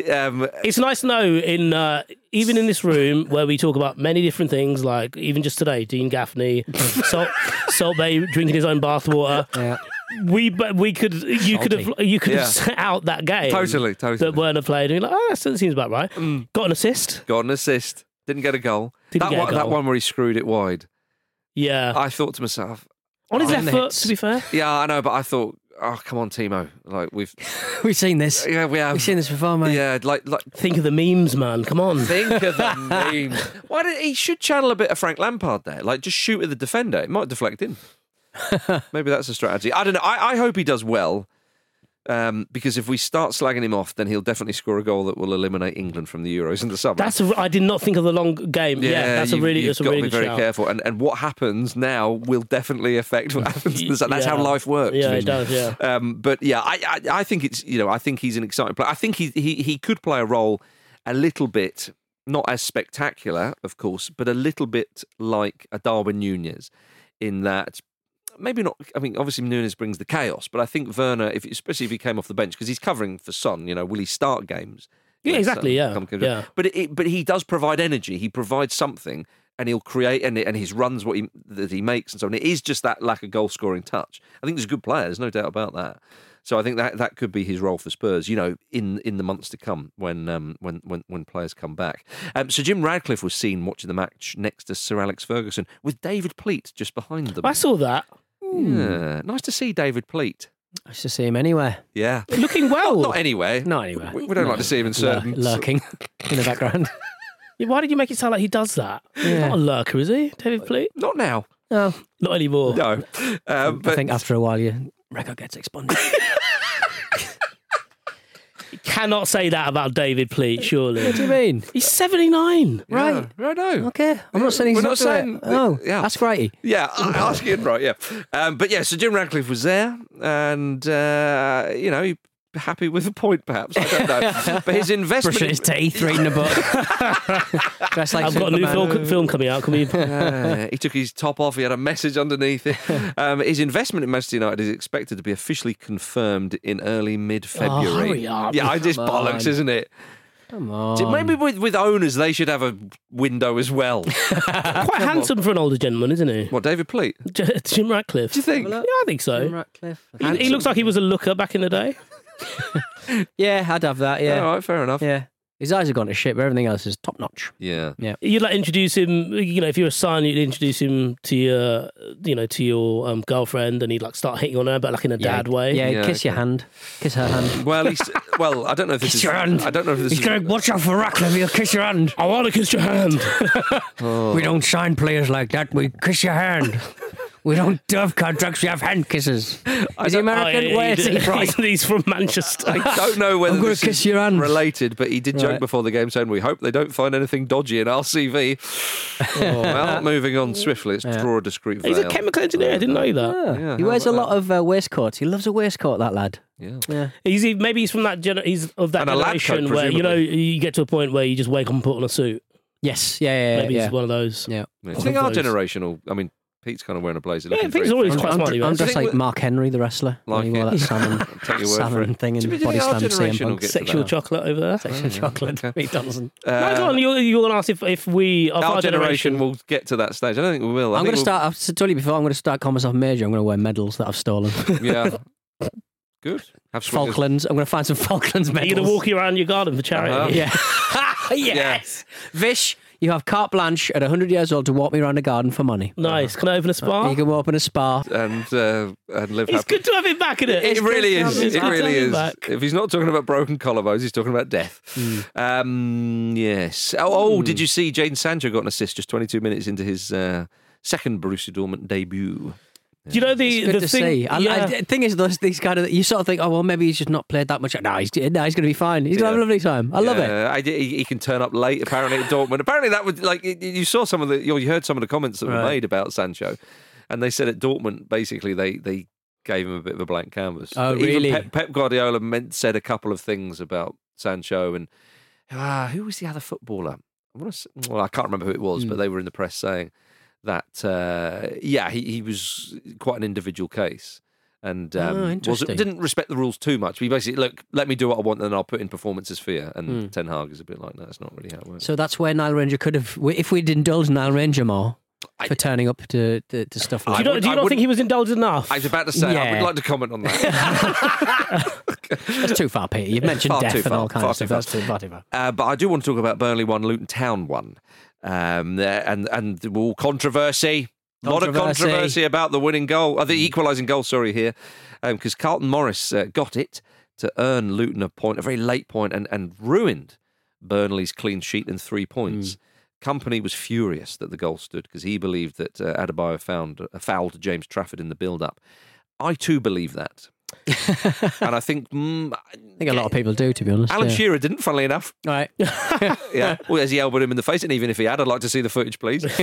Speaker 1: Um,
Speaker 2: It's nice to know in uh, even in this room where we talk about many different things, like even just today, Dean Gaffney, *laughs* Salt, Salt Bae drinking his own bathwater.
Speaker 3: Yeah.
Speaker 2: We but we could you could have you could
Speaker 1: Yeah.
Speaker 2: have set out that game
Speaker 1: Totally, totally.
Speaker 2: that Werner played. And you're like, oh, that seems about right. Mm. Got an assist.
Speaker 1: got an assist. Didn't get a goal.
Speaker 2: Didn't
Speaker 1: that
Speaker 2: get a
Speaker 1: one, that one where he screwed it wide.
Speaker 2: Yeah,
Speaker 1: I thought to myself,
Speaker 2: on his
Speaker 3: Oh,
Speaker 2: left foot. To be fair,
Speaker 1: yeah, I know, but I thought, oh, come on, Timo. Like we've, *laughs*
Speaker 3: We've seen this.
Speaker 1: yeah, we have.
Speaker 3: We've seen this before, mate.
Speaker 1: Yeah, like like
Speaker 2: think of the memes, man. Come on.
Speaker 1: Think of the *laughs* memes. Why did he should channel a bit of Frank Lampard there? Like just shoot at the defender. It might deflect in. *laughs* Maybe that's a strategy. I don't know. I, I hope he does well. Um, because if we start slagging him off, then he'll definitely score a goal that will eliminate England from the Euros in the summer.
Speaker 2: That's a, I did not think of the long game. Yeah, that's a really that's a
Speaker 1: got
Speaker 2: really
Speaker 1: to be
Speaker 2: good
Speaker 1: very
Speaker 2: shout.
Speaker 1: careful. And and what happens now will definitely affect what happens. in the summer. That's how life works.
Speaker 2: Yeah, it does. Yeah.
Speaker 1: Um, but yeah, I, I I think it's you know I think he's an exciting player. I think he he he could play a role a little bit not as spectacular, of course, but a little bit like a Darwin Nunez in that. Maybe not. I mean, obviously Nunez brings the chaos, but I think Werner, if especially if he came off the bench, because he's covering for Son. You know, will he start games?
Speaker 2: Yeah, exactly, yeah,
Speaker 1: come- comes-
Speaker 2: yeah.
Speaker 1: But it, but he does provide energy. He provides something, and he'll create and and his runs what he that he makes and so on. It is just that lack of goal scoring touch. I think he's a good player. There's no doubt about that. So I think that that could be his role for Spurs. You know, in in the months to come when um when when when players come back. Um, so Jim Ratcliffe was seen watching the match next to Sir Alex Ferguson with David Pleat just behind them.
Speaker 2: I saw that.
Speaker 1: Yeah, nice to see David Pleat.
Speaker 3: Nice to see him anywhere.
Speaker 1: Yeah,
Speaker 2: Looking well.
Speaker 1: not anyway.
Speaker 3: Not anywhere.
Speaker 1: We, we don't like to see him in
Speaker 3: Lur-
Speaker 1: certain
Speaker 3: lurking in the background. *laughs*
Speaker 2: Yeah, Why did you make it sound like he does that? He's
Speaker 3: Yeah.
Speaker 2: not a lurker, is he, David Pleat?
Speaker 1: Not now.
Speaker 3: No,
Speaker 2: Not anymore.
Speaker 1: No, um,
Speaker 3: I
Speaker 1: but
Speaker 3: think after a while your record gets expunged. *laughs*
Speaker 2: You cannot say that about David Pleat, surely.
Speaker 3: what do you mean?
Speaker 2: He's 79.
Speaker 3: Right.
Speaker 1: Yeah, I know.
Speaker 3: Okay, I'm not saying he's
Speaker 1: We're
Speaker 3: not
Speaker 1: not saying-
Speaker 3: Oh,
Speaker 1: yeah.
Speaker 3: that's righty.
Speaker 1: Yeah, I- asking right. Yeah, um, but yeah. So Jim Ratcliffe was there, and uh, you know, he happy with a point, perhaps. I don't know. *laughs* but his investment.
Speaker 3: Brushing his teeth, reading a book. *laughs* Dressed like
Speaker 2: I've got a new film, film coming out. Can we? *laughs*
Speaker 1: Uh, he took his top off. He had a message underneath it. Um, his investment in Manchester United is expected to be officially confirmed in early mid-February.
Speaker 2: Oh, hurry up.
Speaker 1: Yeah, I just
Speaker 3: Come
Speaker 1: bollocks, isn't it?
Speaker 3: Come on.
Speaker 1: Maybe with, with owners, they should have a window as well.
Speaker 2: Quite handsome for an older gentleman, isn't he?
Speaker 1: what, David Pleat?
Speaker 2: Jim Ratcliffe.
Speaker 1: Do you think?
Speaker 2: Yeah, I think so.
Speaker 3: Jim Ratcliffe.
Speaker 2: He, he looks like he was a looker back in the day. *laughs*
Speaker 3: Yeah, I'd have that. Yeah,
Speaker 1: All right, fair enough.
Speaker 3: yeah. His eyes have gone to shit, but everything else is top notch.
Speaker 1: Yeah. Yeah.
Speaker 2: You'd like introduce him. You know, if you're a son, you'd introduce him to your, you know, to your um, girlfriend, and he'd like start hitting on her, but like in a dad way.
Speaker 3: Yeah,
Speaker 1: Yeah,
Speaker 3: kiss your
Speaker 1: okay.
Speaker 3: hand, kiss her hand.
Speaker 1: Well, he's well. I don't know if this
Speaker 3: Kiss
Speaker 1: is.
Speaker 3: your hand.
Speaker 1: I don't know if this
Speaker 3: He's
Speaker 1: is.
Speaker 3: going to watch out for Ratcliffe. He'll kiss your hand.
Speaker 2: I want to kiss your hand. *laughs*
Speaker 3: We don't sign players like that. We kiss your hand. *laughs* we don't have contracts. We have hand kisses. Is he American?
Speaker 2: Oh,
Speaker 3: Where is he
Speaker 2: he's, *laughs*
Speaker 3: from?
Speaker 2: he's from Manchester.
Speaker 1: I don't know whether
Speaker 3: I'm gonna
Speaker 1: this
Speaker 3: kiss
Speaker 1: is
Speaker 3: your hand.
Speaker 1: related, but he did joke
Speaker 3: Right.
Speaker 1: before the game saying, "We hope they don't find anything dodgy in our CV."
Speaker 3: Oh. *laughs*
Speaker 1: well, moving on swiftly. Let's draw a discreet veil.
Speaker 2: He's a chemical engineer. I didn't know that.
Speaker 3: Yeah.
Speaker 1: Yeah,
Speaker 3: he
Speaker 1: how
Speaker 3: wears a
Speaker 1: about
Speaker 3: lot of uh, waistcoats. He loves a waistcoat, that lad.
Speaker 1: Yeah.
Speaker 3: Yeah.
Speaker 2: He's maybe he's from that gener- he's of that
Speaker 1: And a lab coat,
Speaker 2: generation where you know
Speaker 1: presumably.
Speaker 2: you get to a point where you just wake up and put on a suit.
Speaker 3: Yes. Yeah. Yeah.
Speaker 2: Maybe
Speaker 3: yeah.
Speaker 2: he's one of those.
Speaker 3: yeah.
Speaker 1: I think our
Speaker 2: those.
Speaker 1: generational. I mean, Pete's kind of wearing a blazer.
Speaker 2: Yeah,
Speaker 1: looking
Speaker 2: Pete's
Speaker 1: very
Speaker 2: always
Speaker 1: fun.
Speaker 2: quite
Speaker 3: I'm,
Speaker 2: smart.
Speaker 3: I'm
Speaker 2: man.
Speaker 3: just like Mark Henry, the wrestler.
Speaker 1: Like
Speaker 3: when he wore that salmon, *laughs*
Speaker 1: Take your word
Speaker 3: salmon thing
Speaker 1: Do
Speaker 3: and body slam
Speaker 1: generation
Speaker 3: CM Punk.
Speaker 2: Sexual chocolate over there.
Speaker 3: Sexual chocolate.
Speaker 1: okay.
Speaker 3: Pete Donaldson.
Speaker 2: no, go on. You're, you're going to ask if, if we, of
Speaker 1: Our
Speaker 2: our,
Speaker 1: generation will get to that stage. I don't think we will. I
Speaker 3: I'm going to
Speaker 1: we'll-
Speaker 3: start. I've told you before. I'm going to start calling myself major. I'm going to wear medals that I've stolen. *laughs*
Speaker 1: Yeah. Good. Have. *laughs*
Speaker 3: Falklands. I'm going to find some Falklands
Speaker 2: Are
Speaker 3: medals.
Speaker 2: You're going to walk around your garden for charity?
Speaker 1: Uh-huh.
Speaker 3: Yeah. yes. Vish, you have carte blanche at 100 years old to walk me around the garden for money.
Speaker 2: Nice. Can I open a spa?
Speaker 3: You can open a spa.
Speaker 1: and uh, and live
Speaker 2: it's
Speaker 1: happy.
Speaker 2: good to have him back in it.
Speaker 1: It really
Speaker 2: good
Speaker 1: is.
Speaker 2: to have him-
Speaker 1: It
Speaker 2: it's good to
Speaker 1: really
Speaker 2: have him
Speaker 1: is.
Speaker 2: back.
Speaker 1: If he's not talking about broken collarbones, he's talking about death. Um, yes. Oh, oh, did you see Jadon Sancho got an assist just 22 minutes into his uh, second Borussia Dortmund debut?
Speaker 2: Do you know the the thing?
Speaker 3: I,
Speaker 2: yeah.
Speaker 3: I, the thing is, those these kind of you sort of think, oh well, maybe he's just not played that much. No, he's no, he's going to be fine. He's going to have a lovely time. I love it.
Speaker 1: I he, he can turn up late. Apparently at Dortmund. Apparently that would like you- saw some of the you heard some of the comments that were
Speaker 3: Right.
Speaker 1: made about Sancho, and they said at Dortmund basically they they gave him a bit of a blank canvas.
Speaker 3: Oh,
Speaker 1: Even
Speaker 3: really?
Speaker 1: Pep, Pep Guardiola meant said a couple of things about Sancho and ah, who was the other footballer? I want to. Well, I can't remember who it was,
Speaker 3: Hmm.
Speaker 1: but they were in the press saying that uh, yeah, he, he was quite an individual case. And
Speaker 3: Oh,
Speaker 1: um, was, didn't respect the rules too much. He basically look, let me do what I want, and then I'll put in performances for you. And
Speaker 3: Hmm.
Speaker 1: Ten Hag is a bit like, that. that's not really how it works.
Speaker 3: So that's where Nile Ranger could have, if we'd indulged Nile Ranger more
Speaker 1: I-
Speaker 3: for turning up to, to, to stuff
Speaker 2: do
Speaker 3: like
Speaker 2: you, not, do you not think he was indulged enough?
Speaker 1: I was about to say, I would like to comment on that. *laughs*
Speaker 3: That's too far, Peter. You've mentioned
Speaker 1: Far
Speaker 3: death and
Speaker 1: far,
Speaker 3: all kinds of stuff.
Speaker 1: far.
Speaker 3: That's too far, too far.
Speaker 1: Uh, but I do want to talk about Burnley one, Luton Town one, um, and and all controversy. A lot of
Speaker 3: Controversy.
Speaker 1: about the winning goal, uh, the equalising goal. Sorry, here because Carlton Morris uh, got it to earn Luton a point, a very late point, and and ruined Burnley's clean sheet in three points. Kompany was furious that the goal stood because he believed that uh, Adebayo found uh, fouled James Trafford in the build-up. I too believe that, and I think mm,
Speaker 3: I think a lot of people do, to be honest.
Speaker 1: Alan
Speaker 3: yeah.
Speaker 1: Shearer didn't, funnily enough.
Speaker 3: Right. *laughs* *laughs*
Speaker 1: Yeah. Well, as he elbowed him in the face, and even if he had, I'd like to see the footage, please. *laughs*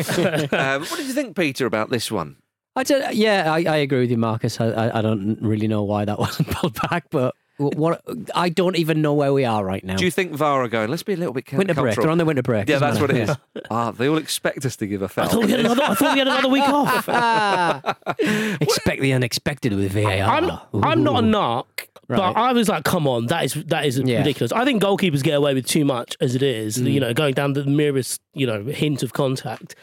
Speaker 1: um, what did you think, Peter, about this one?
Speaker 3: I don't, yeah, I, I agree with you, Marcus. I, I, I don't really know why that wasn't pulled back, but what, what I don't even know where we are right now.
Speaker 1: Do you think VAR are going? Let's be a little bit careful.
Speaker 3: winter break. They're on the winter break.
Speaker 1: Yeah,
Speaker 3: isn't
Speaker 1: that's what it
Speaker 3: Yeah.
Speaker 1: is. *laughs* Ah, they all expect us to give a
Speaker 2: I thought,
Speaker 1: foul.
Speaker 2: we had another, I thought we had another week off. *laughs* *laughs*
Speaker 3: Expect the unexpected with VAR.
Speaker 2: I'm, I'm not a
Speaker 3: Ooh.
Speaker 2: narc,
Speaker 3: Right.
Speaker 2: but I was like, come on, that is that is
Speaker 3: Yeah.
Speaker 2: ridiculous. I think goalkeepers get away with too much as it is,
Speaker 3: Mm.
Speaker 2: you know, going down the merest, you know, hint of contact.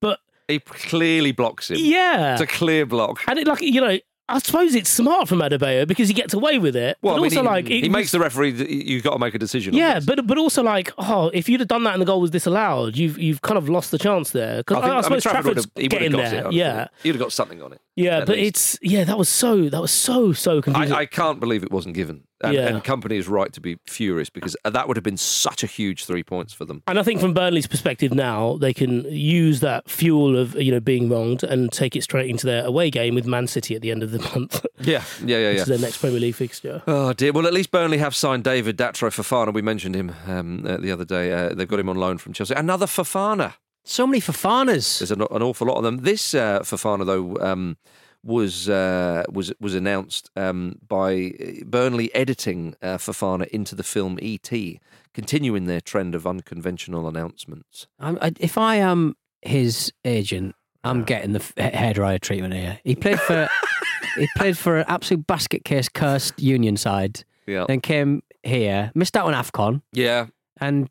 Speaker 2: But
Speaker 1: He clearly blocks him.
Speaker 2: yeah,
Speaker 1: It's a clear block.
Speaker 2: and it like you know, I suppose it's smart from Adebayo because he gets away with it.
Speaker 1: Well,
Speaker 2: but
Speaker 1: I mean,
Speaker 2: also
Speaker 1: he,
Speaker 2: like it
Speaker 1: he
Speaker 2: was-
Speaker 1: makes the referee. You've got to make a decision.
Speaker 2: Yeah, but but also like, oh, if you'd have done that and the goal was disallowed, you've you've kind of lost the chance there. Because I, I,
Speaker 1: mean,
Speaker 2: suppose
Speaker 1: Trafford would
Speaker 2: Trafford's
Speaker 1: have, he would have
Speaker 2: getting
Speaker 1: got
Speaker 2: there.
Speaker 1: it. I
Speaker 2: yeah,
Speaker 1: he'd have got something on it.
Speaker 2: Yeah, but
Speaker 1: least.
Speaker 2: it's yeah, that was so that was so so confusing.
Speaker 1: I, I can't believe it wasn't given. And,
Speaker 2: Yeah.
Speaker 1: and Kompany is right to be furious because that would have been such a huge three points for them.
Speaker 2: And I think from Burnley's perspective now, they can use that fuel of you know being wronged and take it straight into their away game with Man City at the end of the *laughs* month,
Speaker 1: Yeah, yeah, yeah, yeah.
Speaker 2: is their next Premier League fixture.
Speaker 1: Oh dear. Well, at least Burnley have signed David Datro Fofana. We mentioned him um, uh, the other day. Uh, they've got him on loan from Chelsea. Another Fofana.
Speaker 3: So many Fofanas.
Speaker 1: There's an, an awful lot of them. This uh, Fofana though um, was uh, was was announced um, by Burnley editing uh, Fofana into the film E.T., continuing their trend of unconventional announcements.
Speaker 3: I, if I am his agent, I'm getting the f- hair dryer treatment here. He played for *laughs* he played for an absolute basket case cursed Union side,
Speaker 1: Yeah,
Speaker 3: then came here, missed out on Afcon,
Speaker 1: yeah.
Speaker 3: and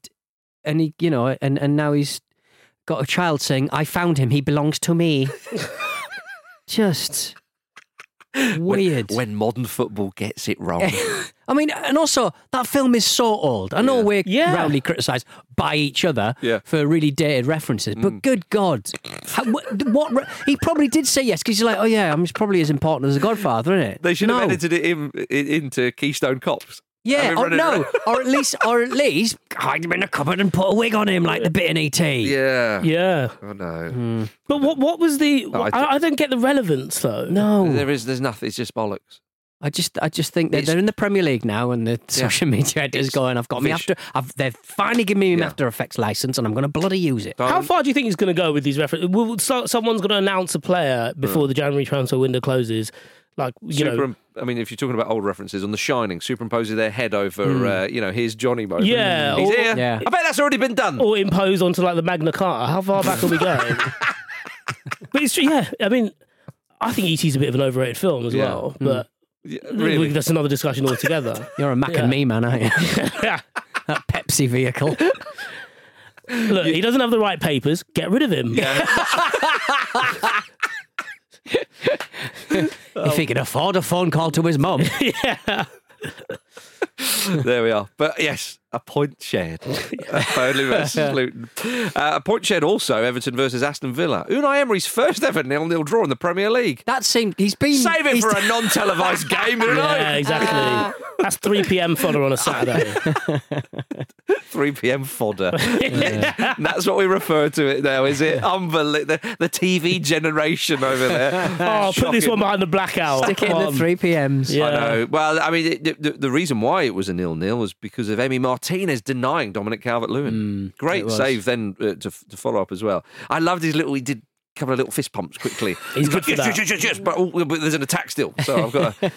Speaker 3: and he you know and and now he's got a child saying, "I found him. He belongs to me." *laughs* Just weird.
Speaker 1: When, when modern football gets it wrong. *laughs*
Speaker 3: I mean, and also that film is so old. I know
Speaker 1: Yeah.
Speaker 3: we're
Speaker 2: Yeah.
Speaker 3: roundly criticised by each other
Speaker 1: Yeah.
Speaker 3: for really dated references,
Speaker 1: Mm.
Speaker 3: but good God, How, what, what? He probably did say yes because he's like, oh yeah, I'm probably as important as the Godfather, isn't it?
Speaker 1: They should have edited it in, in, into Keystone Cops.
Speaker 3: Yeah, or no,
Speaker 1: around?
Speaker 3: or at least, or at least hide him in a cupboard and put a wig on him like the bit in ET.
Speaker 1: Yeah.
Speaker 2: Yeah,
Speaker 1: Oh no.
Speaker 3: Hmm.
Speaker 2: but what what was the?
Speaker 1: I
Speaker 2: I,
Speaker 1: th-
Speaker 2: I, don't get the relevance though.
Speaker 3: No,
Speaker 1: There is. There's nothing. It's just bollocks.
Speaker 3: I just, I just think that
Speaker 1: It's-
Speaker 3: they're in the Premier League now, and the social media editors going, "I've got me after, I've, they've finally given me an
Speaker 1: Yeah.
Speaker 3: After Effects license, and I'm going to bloody use it."
Speaker 2: How
Speaker 1: Don't-
Speaker 2: far do you think he's going to go with these references? Will so, someone's going to announce a player before the January transfer window closes? Like you know,
Speaker 1: Superim- I mean, if you're talking about old references on The Shining, superimposing their head over, uh, you know, here's Johnny moment.
Speaker 2: Yeah,
Speaker 1: he's
Speaker 2: or-
Speaker 1: here.
Speaker 3: Yeah.
Speaker 1: I bet that's already been done.
Speaker 2: or impose onto like the Magna Carta. How far back are we going? *laughs* But it's true, yeah. I mean, I think E.T.'s a bit of an overrated film as
Speaker 1: Yeah.
Speaker 2: well. But
Speaker 1: Yeah, really.
Speaker 2: that's another discussion altogether. *laughs*
Speaker 3: You're a Mac
Speaker 2: Yeah.
Speaker 3: and me man, aren't you? *laughs*
Speaker 2: yeah.
Speaker 3: that Pepsi vehicle.
Speaker 2: Look, he doesn't have the right papers. Get rid of him. *laughs*
Speaker 3: If he can afford a phone call to his mum. *laughs*
Speaker 2: yeah. *laughs*
Speaker 1: there we are. But yes, a point shared. Burnley versus Luton. Uh, a point shared also Everton versus Aston Villa. Unai Emery's first ever nil-nil draw in the Premier League.
Speaker 3: That seemed he's been
Speaker 1: Save it
Speaker 3: he's-
Speaker 1: for a non-televised game, Unai.
Speaker 2: Yeah, exactly. That's 3 p.m. fodder on a Saturday. *laughs*
Speaker 1: 3 p.m. fodder. *laughs* *laughs* That's what we refer to it now, is it? Unbelievable. The, the TV generation over there.
Speaker 2: Oh, put this one behind the blackout.
Speaker 3: Stick it in
Speaker 2: Come
Speaker 3: the three PMs.
Speaker 2: Yeah.
Speaker 1: I know. Well, I mean, it, the, the reason why it was a nil-nil was because of Emi Martinez denying Dominic Calvert-Lewin. Great save then uh, to, to follow up as well. I loved his little. He did a couple of little fist pumps quickly. *laughs*
Speaker 2: He's good
Speaker 1: yes,
Speaker 2: that.
Speaker 1: yes, yes, yes, yes, but, oh, but there's an attack still, so I've got. To,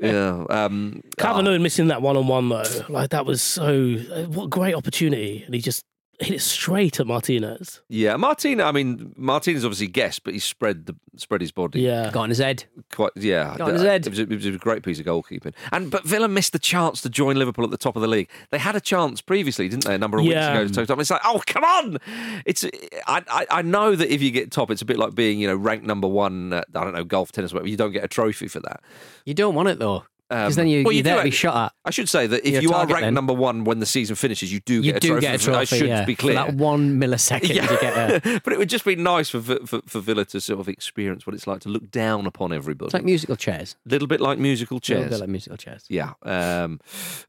Speaker 1: *laughs* yeah. Um,
Speaker 2: Calvin
Speaker 1: ah,
Speaker 2: Lewin missing that one on one though, like that was so what a great opportunity, and he just hit *laughs* it straight at Martinez.
Speaker 1: yeah, Martin. I mean, Martinez obviously guessed, but he spread the spread his body.
Speaker 2: Yeah,
Speaker 3: Got on his head.
Speaker 1: Quite, yeah,
Speaker 3: Got on his uh, head.
Speaker 1: It was, a, it was a great piece of goalkeeping. And but Villa missed the chance to join Liverpool at the top of the league. They had a chance previously, didn't they? A number of
Speaker 2: Yeah.
Speaker 1: weeks ago. To top. It's like, oh come on! It's I, I I know that if you get top, it's a bit like being you know ranked number one. At, I don't know golf, tennis, whatever. You don't get a trophy for that.
Speaker 3: You don't want it though. Because
Speaker 1: Um,
Speaker 3: then you,
Speaker 1: well,
Speaker 3: you're
Speaker 1: do
Speaker 3: there to be shot at.
Speaker 1: I should say that if you are ranked
Speaker 3: then.
Speaker 1: number one when the season finishes, you do
Speaker 3: You
Speaker 1: get a
Speaker 3: do
Speaker 1: trophy.
Speaker 3: get a trophy.
Speaker 1: I should
Speaker 3: yeah.
Speaker 1: be clear.
Speaker 3: For that one *laughs* millisecond you get a. *laughs*
Speaker 1: but it would just be nice for, for for Villa to sort of experience what it's like to look down upon everybody.
Speaker 3: It's like musical chairs.
Speaker 1: a little bit like musical chairs.
Speaker 3: A little bit like musical chairs.
Speaker 1: Yeah. Um,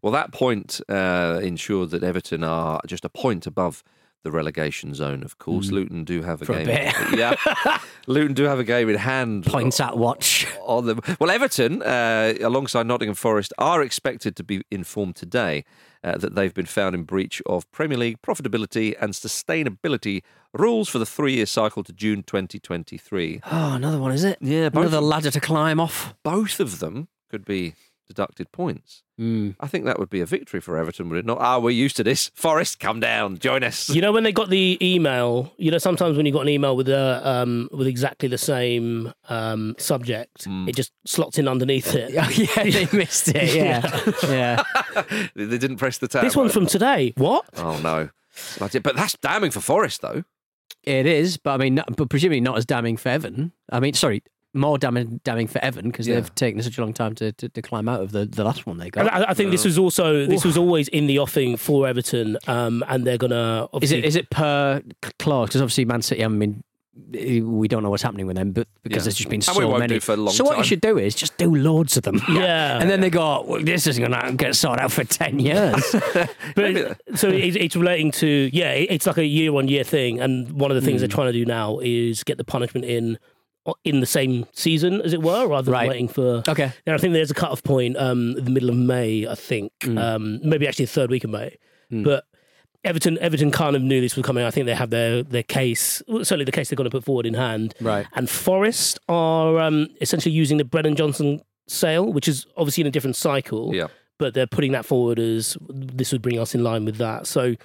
Speaker 1: well, that point uh, ensured that Everton are just a point above the relegation zone. Of course, Luton do have a
Speaker 3: Mm. For a
Speaker 1: game.
Speaker 3: bit.
Speaker 1: yeah, *laughs* Luton do have a game in hand.
Speaker 3: Points at watch.
Speaker 1: on them. Well, Everton, uh, alongside Nottingham Forest, are expected to be informed today uh, that they've been found in breach of Premier League profitability and sustainability rules for the three-year cycle to June 2023. *gasps*
Speaker 3: Oh, another one, is it?
Speaker 1: Yeah,
Speaker 3: Another ladder to climb off.
Speaker 1: both of them could be deducted points.
Speaker 3: Mm.
Speaker 1: I think that would be a victory for Everton, would it not? Ah, we're used to this. Forest, come down, join us.
Speaker 2: You know when they got the email, you know sometimes when you got an email with a um, with exactly the same um, subject,
Speaker 1: Hmm.
Speaker 2: it just slots in underneath it. *laughs*
Speaker 3: yeah, they *laughs* missed it. Yeah. yeah. *laughs*
Speaker 1: they they didn't press the tab.
Speaker 2: This one's from today. What?
Speaker 1: Oh no, That's it. but that's damning for Forest, though.
Speaker 3: It is, but I mean, not, but presumably not as damning for Evan. I mean, sorry, more damning, damning for Evan because
Speaker 1: Yeah.
Speaker 3: they've taken such a long time to, to, to climb out of the, the last one they got.
Speaker 2: I, I think this was also this was always in the offing for Everton, um, and they're gonna
Speaker 3: Is it is it per clause? Because obviously Man City, I mean, we don't know what's happening with them, but because
Speaker 1: Yeah.
Speaker 3: there's just been
Speaker 1: And we
Speaker 3: so
Speaker 1: won't
Speaker 3: many.
Speaker 1: do for a long
Speaker 3: so what
Speaker 1: time.
Speaker 3: you should do is just do loads of them.
Speaker 2: Yeah. *laughs*
Speaker 3: and then they go, well, this isn't going to get sorted out for ten years. *laughs*
Speaker 2: But so it's, it's relating to yeah, it's like a year on year thing, and one of the things they're
Speaker 3: Hmm.
Speaker 2: trying to do now is get the punishment in in the same season, as it were, rather than
Speaker 3: Right.
Speaker 2: waiting for.
Speaker 3: okay.
Speaker 2: And I think there's a cut off point, um, the middle of May, I think,
Speaker 3: Hmm.
Speaker 2: um, maybe actually the third week of May, but. Everton, Everton kind of knew this was coming. I think they have their their case, well, certainly the case they're going to put forward in hand.
Speaker 3: Right.
Speaker 2: And Forest are um, essentially using the Brennan Johnson sale, which is obviously in a different cycle
Speaker 1: Yeah.
Speaker 2: but they're putting that forward as this would bring us in line with that. So,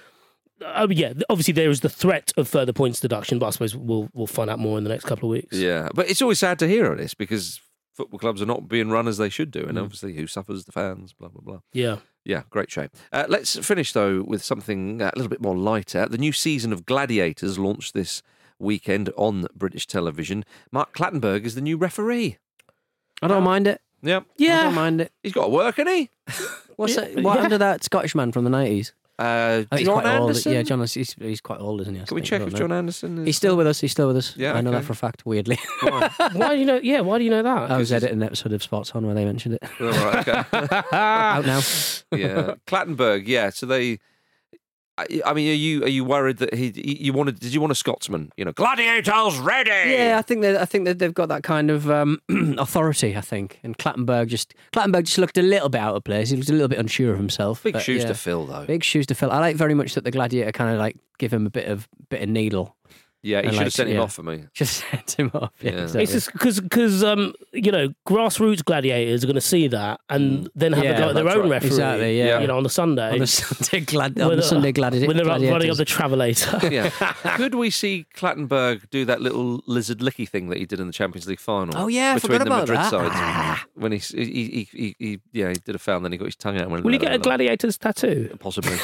Speaker 2: uh, yeah, obviously there is the threat of further points deduction, but I suppose we'll we'll find out more in the next couple of weeks.
Speaker 1: Yeah, but it's always sad to hear on this because football clubs are not being run as they should do, and
Speaker 3: Mm.
Speaker 1: obviously who suffers the fans, blah blah blah.
Speaker 2: yeah.
Speaker 1: Yeah, great shame. Uh, let's finish though with something uh, a little bit more lighter. The new season of Gladiators launched this weekend on British television. Mark Clattenburg is the new referee.
Speaker 3: I don't mind it.
Speaker 1: Yep,
Speaker 2: Yeah, I
Speaker 3: don't mind it.
Speaker 1: he's got to work, hasn't he?
Speaker 3: What's
Speaker 2: Yeah,
Speaker 3: that? What
Speaker 2: yeah.
Speaker 3: happened to that Scottish man from the nineties?
Speaker 1: Uh, John
Speaker 3: quite
Speaker 1: Anderson.
Speaker 3: old. Yeah, John. He's, he's quite old, isn't he? I
Speaker 1: Can we
Speaker 3: think,
Speaker 1: check if John. Anderson? Is...
Speaker 3: He's still with us. He's still with us.
Speaker 1: Yeah,
Speaker 3: I know
Speaker 1: okay.
Speaker 3: that for a fact. Weirdly, *laughs* *laughs*
Speaker 2: Why do you know? Yeah, why do you know that?
Speaker 3: I was editing an episode of Spots on where they mentioned it.
Speaker 1: All right, okay. *laughs*
Speaker 3: Out now.
Speaker 1: yeah, Clattenburg. Yeah, so they. I I mean, are you are you worried that he you wanted? Did you want a Scotsman? You know, gladiators ready.
Speaker 3: Yeah, I think that I think that they've got that kind of um, *clears throat* authority. I think, and Clattenburg just Clattenburg just looked a little bit out of place. He looked a little bit unsure of himself.
Speaker 1: Big
Speaker 3: but
Speaker 1: shoes
Speaker 3: yeah.
Speaker 1: to fill, though.
Speaker 3: Big shoes to fill. I like very much that the gladiator kind of like give him a bit of bit of needle.
Speaker 1: Yeah, he
Speaker 3: And,
Speaker 1: should have sent him
Speaker 3: yeah.
Speaker 1: off for me. *laughs*
Speaker 3: Just sent him off. Yeah,
Speaker 1: Yeah.
Speaker 3: exactly.
Speaker 2: It's just because because um you know grassroots gladiators are going to see that and then have
Speaker 3: Yeah,
Speaker 2: a go at their own
Speaker 1: right.
Speaker 2: referee.
Speaker 3: Exactly, yeah.
Speaker 2: You know on the Sunday.
Speaker 3: on the Sunday *laughs* glad on
Speaker 2: when
Speaker 3: the
Speaker 2: they're-
Speaker 3: Sunday gladi-
Speaker 2: when they're up running up the travelator. *laughs*
Speaker 1: Yeah. Could we see Clattenburg do that little lizard licky thing that he did in the Champions League final?
Speaker 3: Oh, yeah,
Speaker 1: between
Speaker 3: forgot
Speaker 1: the
Speaker 3: about
Speaker 1: Madrid
Speaker 3: that.
Speaker 1: sides.
Speaker 3: Ah.
Speaker 1: When he, he, he, he, he, yeah, he did a foul, and then he got his tongue out. And went,
Speaker 2: Will he get a gladiator's tattoo?
Speaker 1: Possibly,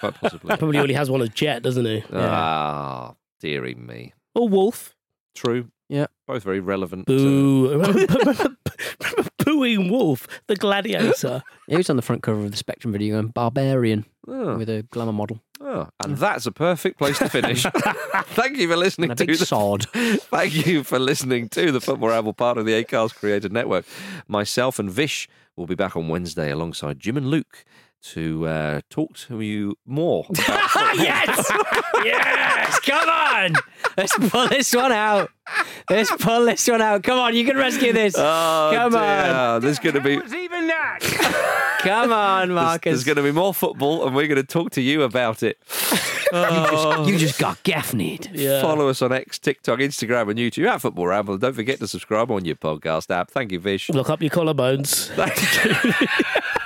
Speaker 1: quite possibly.
Speaker 2: Probably already has one as Jet, doesn't he?
Speaker 1: Ah, dearie me.
Speaker 2: Or Wolf.
Speaker 1: True.
Speaker 3: Yeah.
Speaker 1: Both very relevant.
Speaker 2: Boo. remember, remember, remember booing Wolf, the gladiator. *laughs*
Speaker 3: He was on the front cover of the Spectrum video going Barbarian
Speaker 1: Oh,
Speaker 3: with a glamour model
Speaker 1: oh, and that's a perfect place to finish. *laughs* Thank you for listening
Speaker 3: and a
Speaker 1: to
Speaker 3: big
Speaker 1: the
Speaker 3: sword. *laughs*
Speaker 1: Thank you for listening to the Football Ramble, part of the Acast Created Network. Myself and Vish will be back on Wednesday alongside Jim and Luke to uh, talk to you more. *laughs*
Speaker 3: Yes, yes, come on, let's pull this one out. Let's pull this one out. Come on, you can rescue this.
Speaker 1: oh,
Speaker 3: come on,
Speaker 1: dear. There's going to be
Speaker 4: even that? *laughs*
Speaker 3: come on,
Speaker 1: there's,
Speaker 3: Marcus.
Speaker 1: there's going to be more football, and we're going to talk to you about it.
Speaker 3: You just got gaffneyed.
Speaker 2: Yeah.
Speaker 1: Follow us on X, TikTok, Instagram, and YouTube at Football Ramble. Don't forget to subscribe on your podcast app. Thank you, Vish.
Speaker 2: Look up your collarbones. *laughs*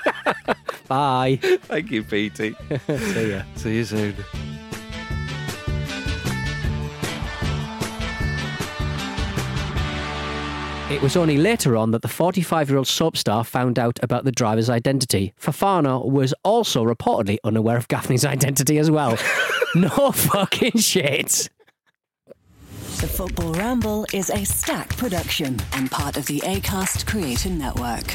Speaker 2: *laughs*
Speaker 3: Bye.
Speaker 1: Thank you, PT. *laughs*
Speaker 3: See ya.
Speaker 1: See you soon.
Speaker 3: It was only later on that the 45 year old soap star found out about the driver's identity. Fofana was also reportedly unaware of Gaffney's *laughs* identity as well. no fucking shit.
Speaker 6: The Football Ramble is a Acast production and part of the ACAST Creator Network.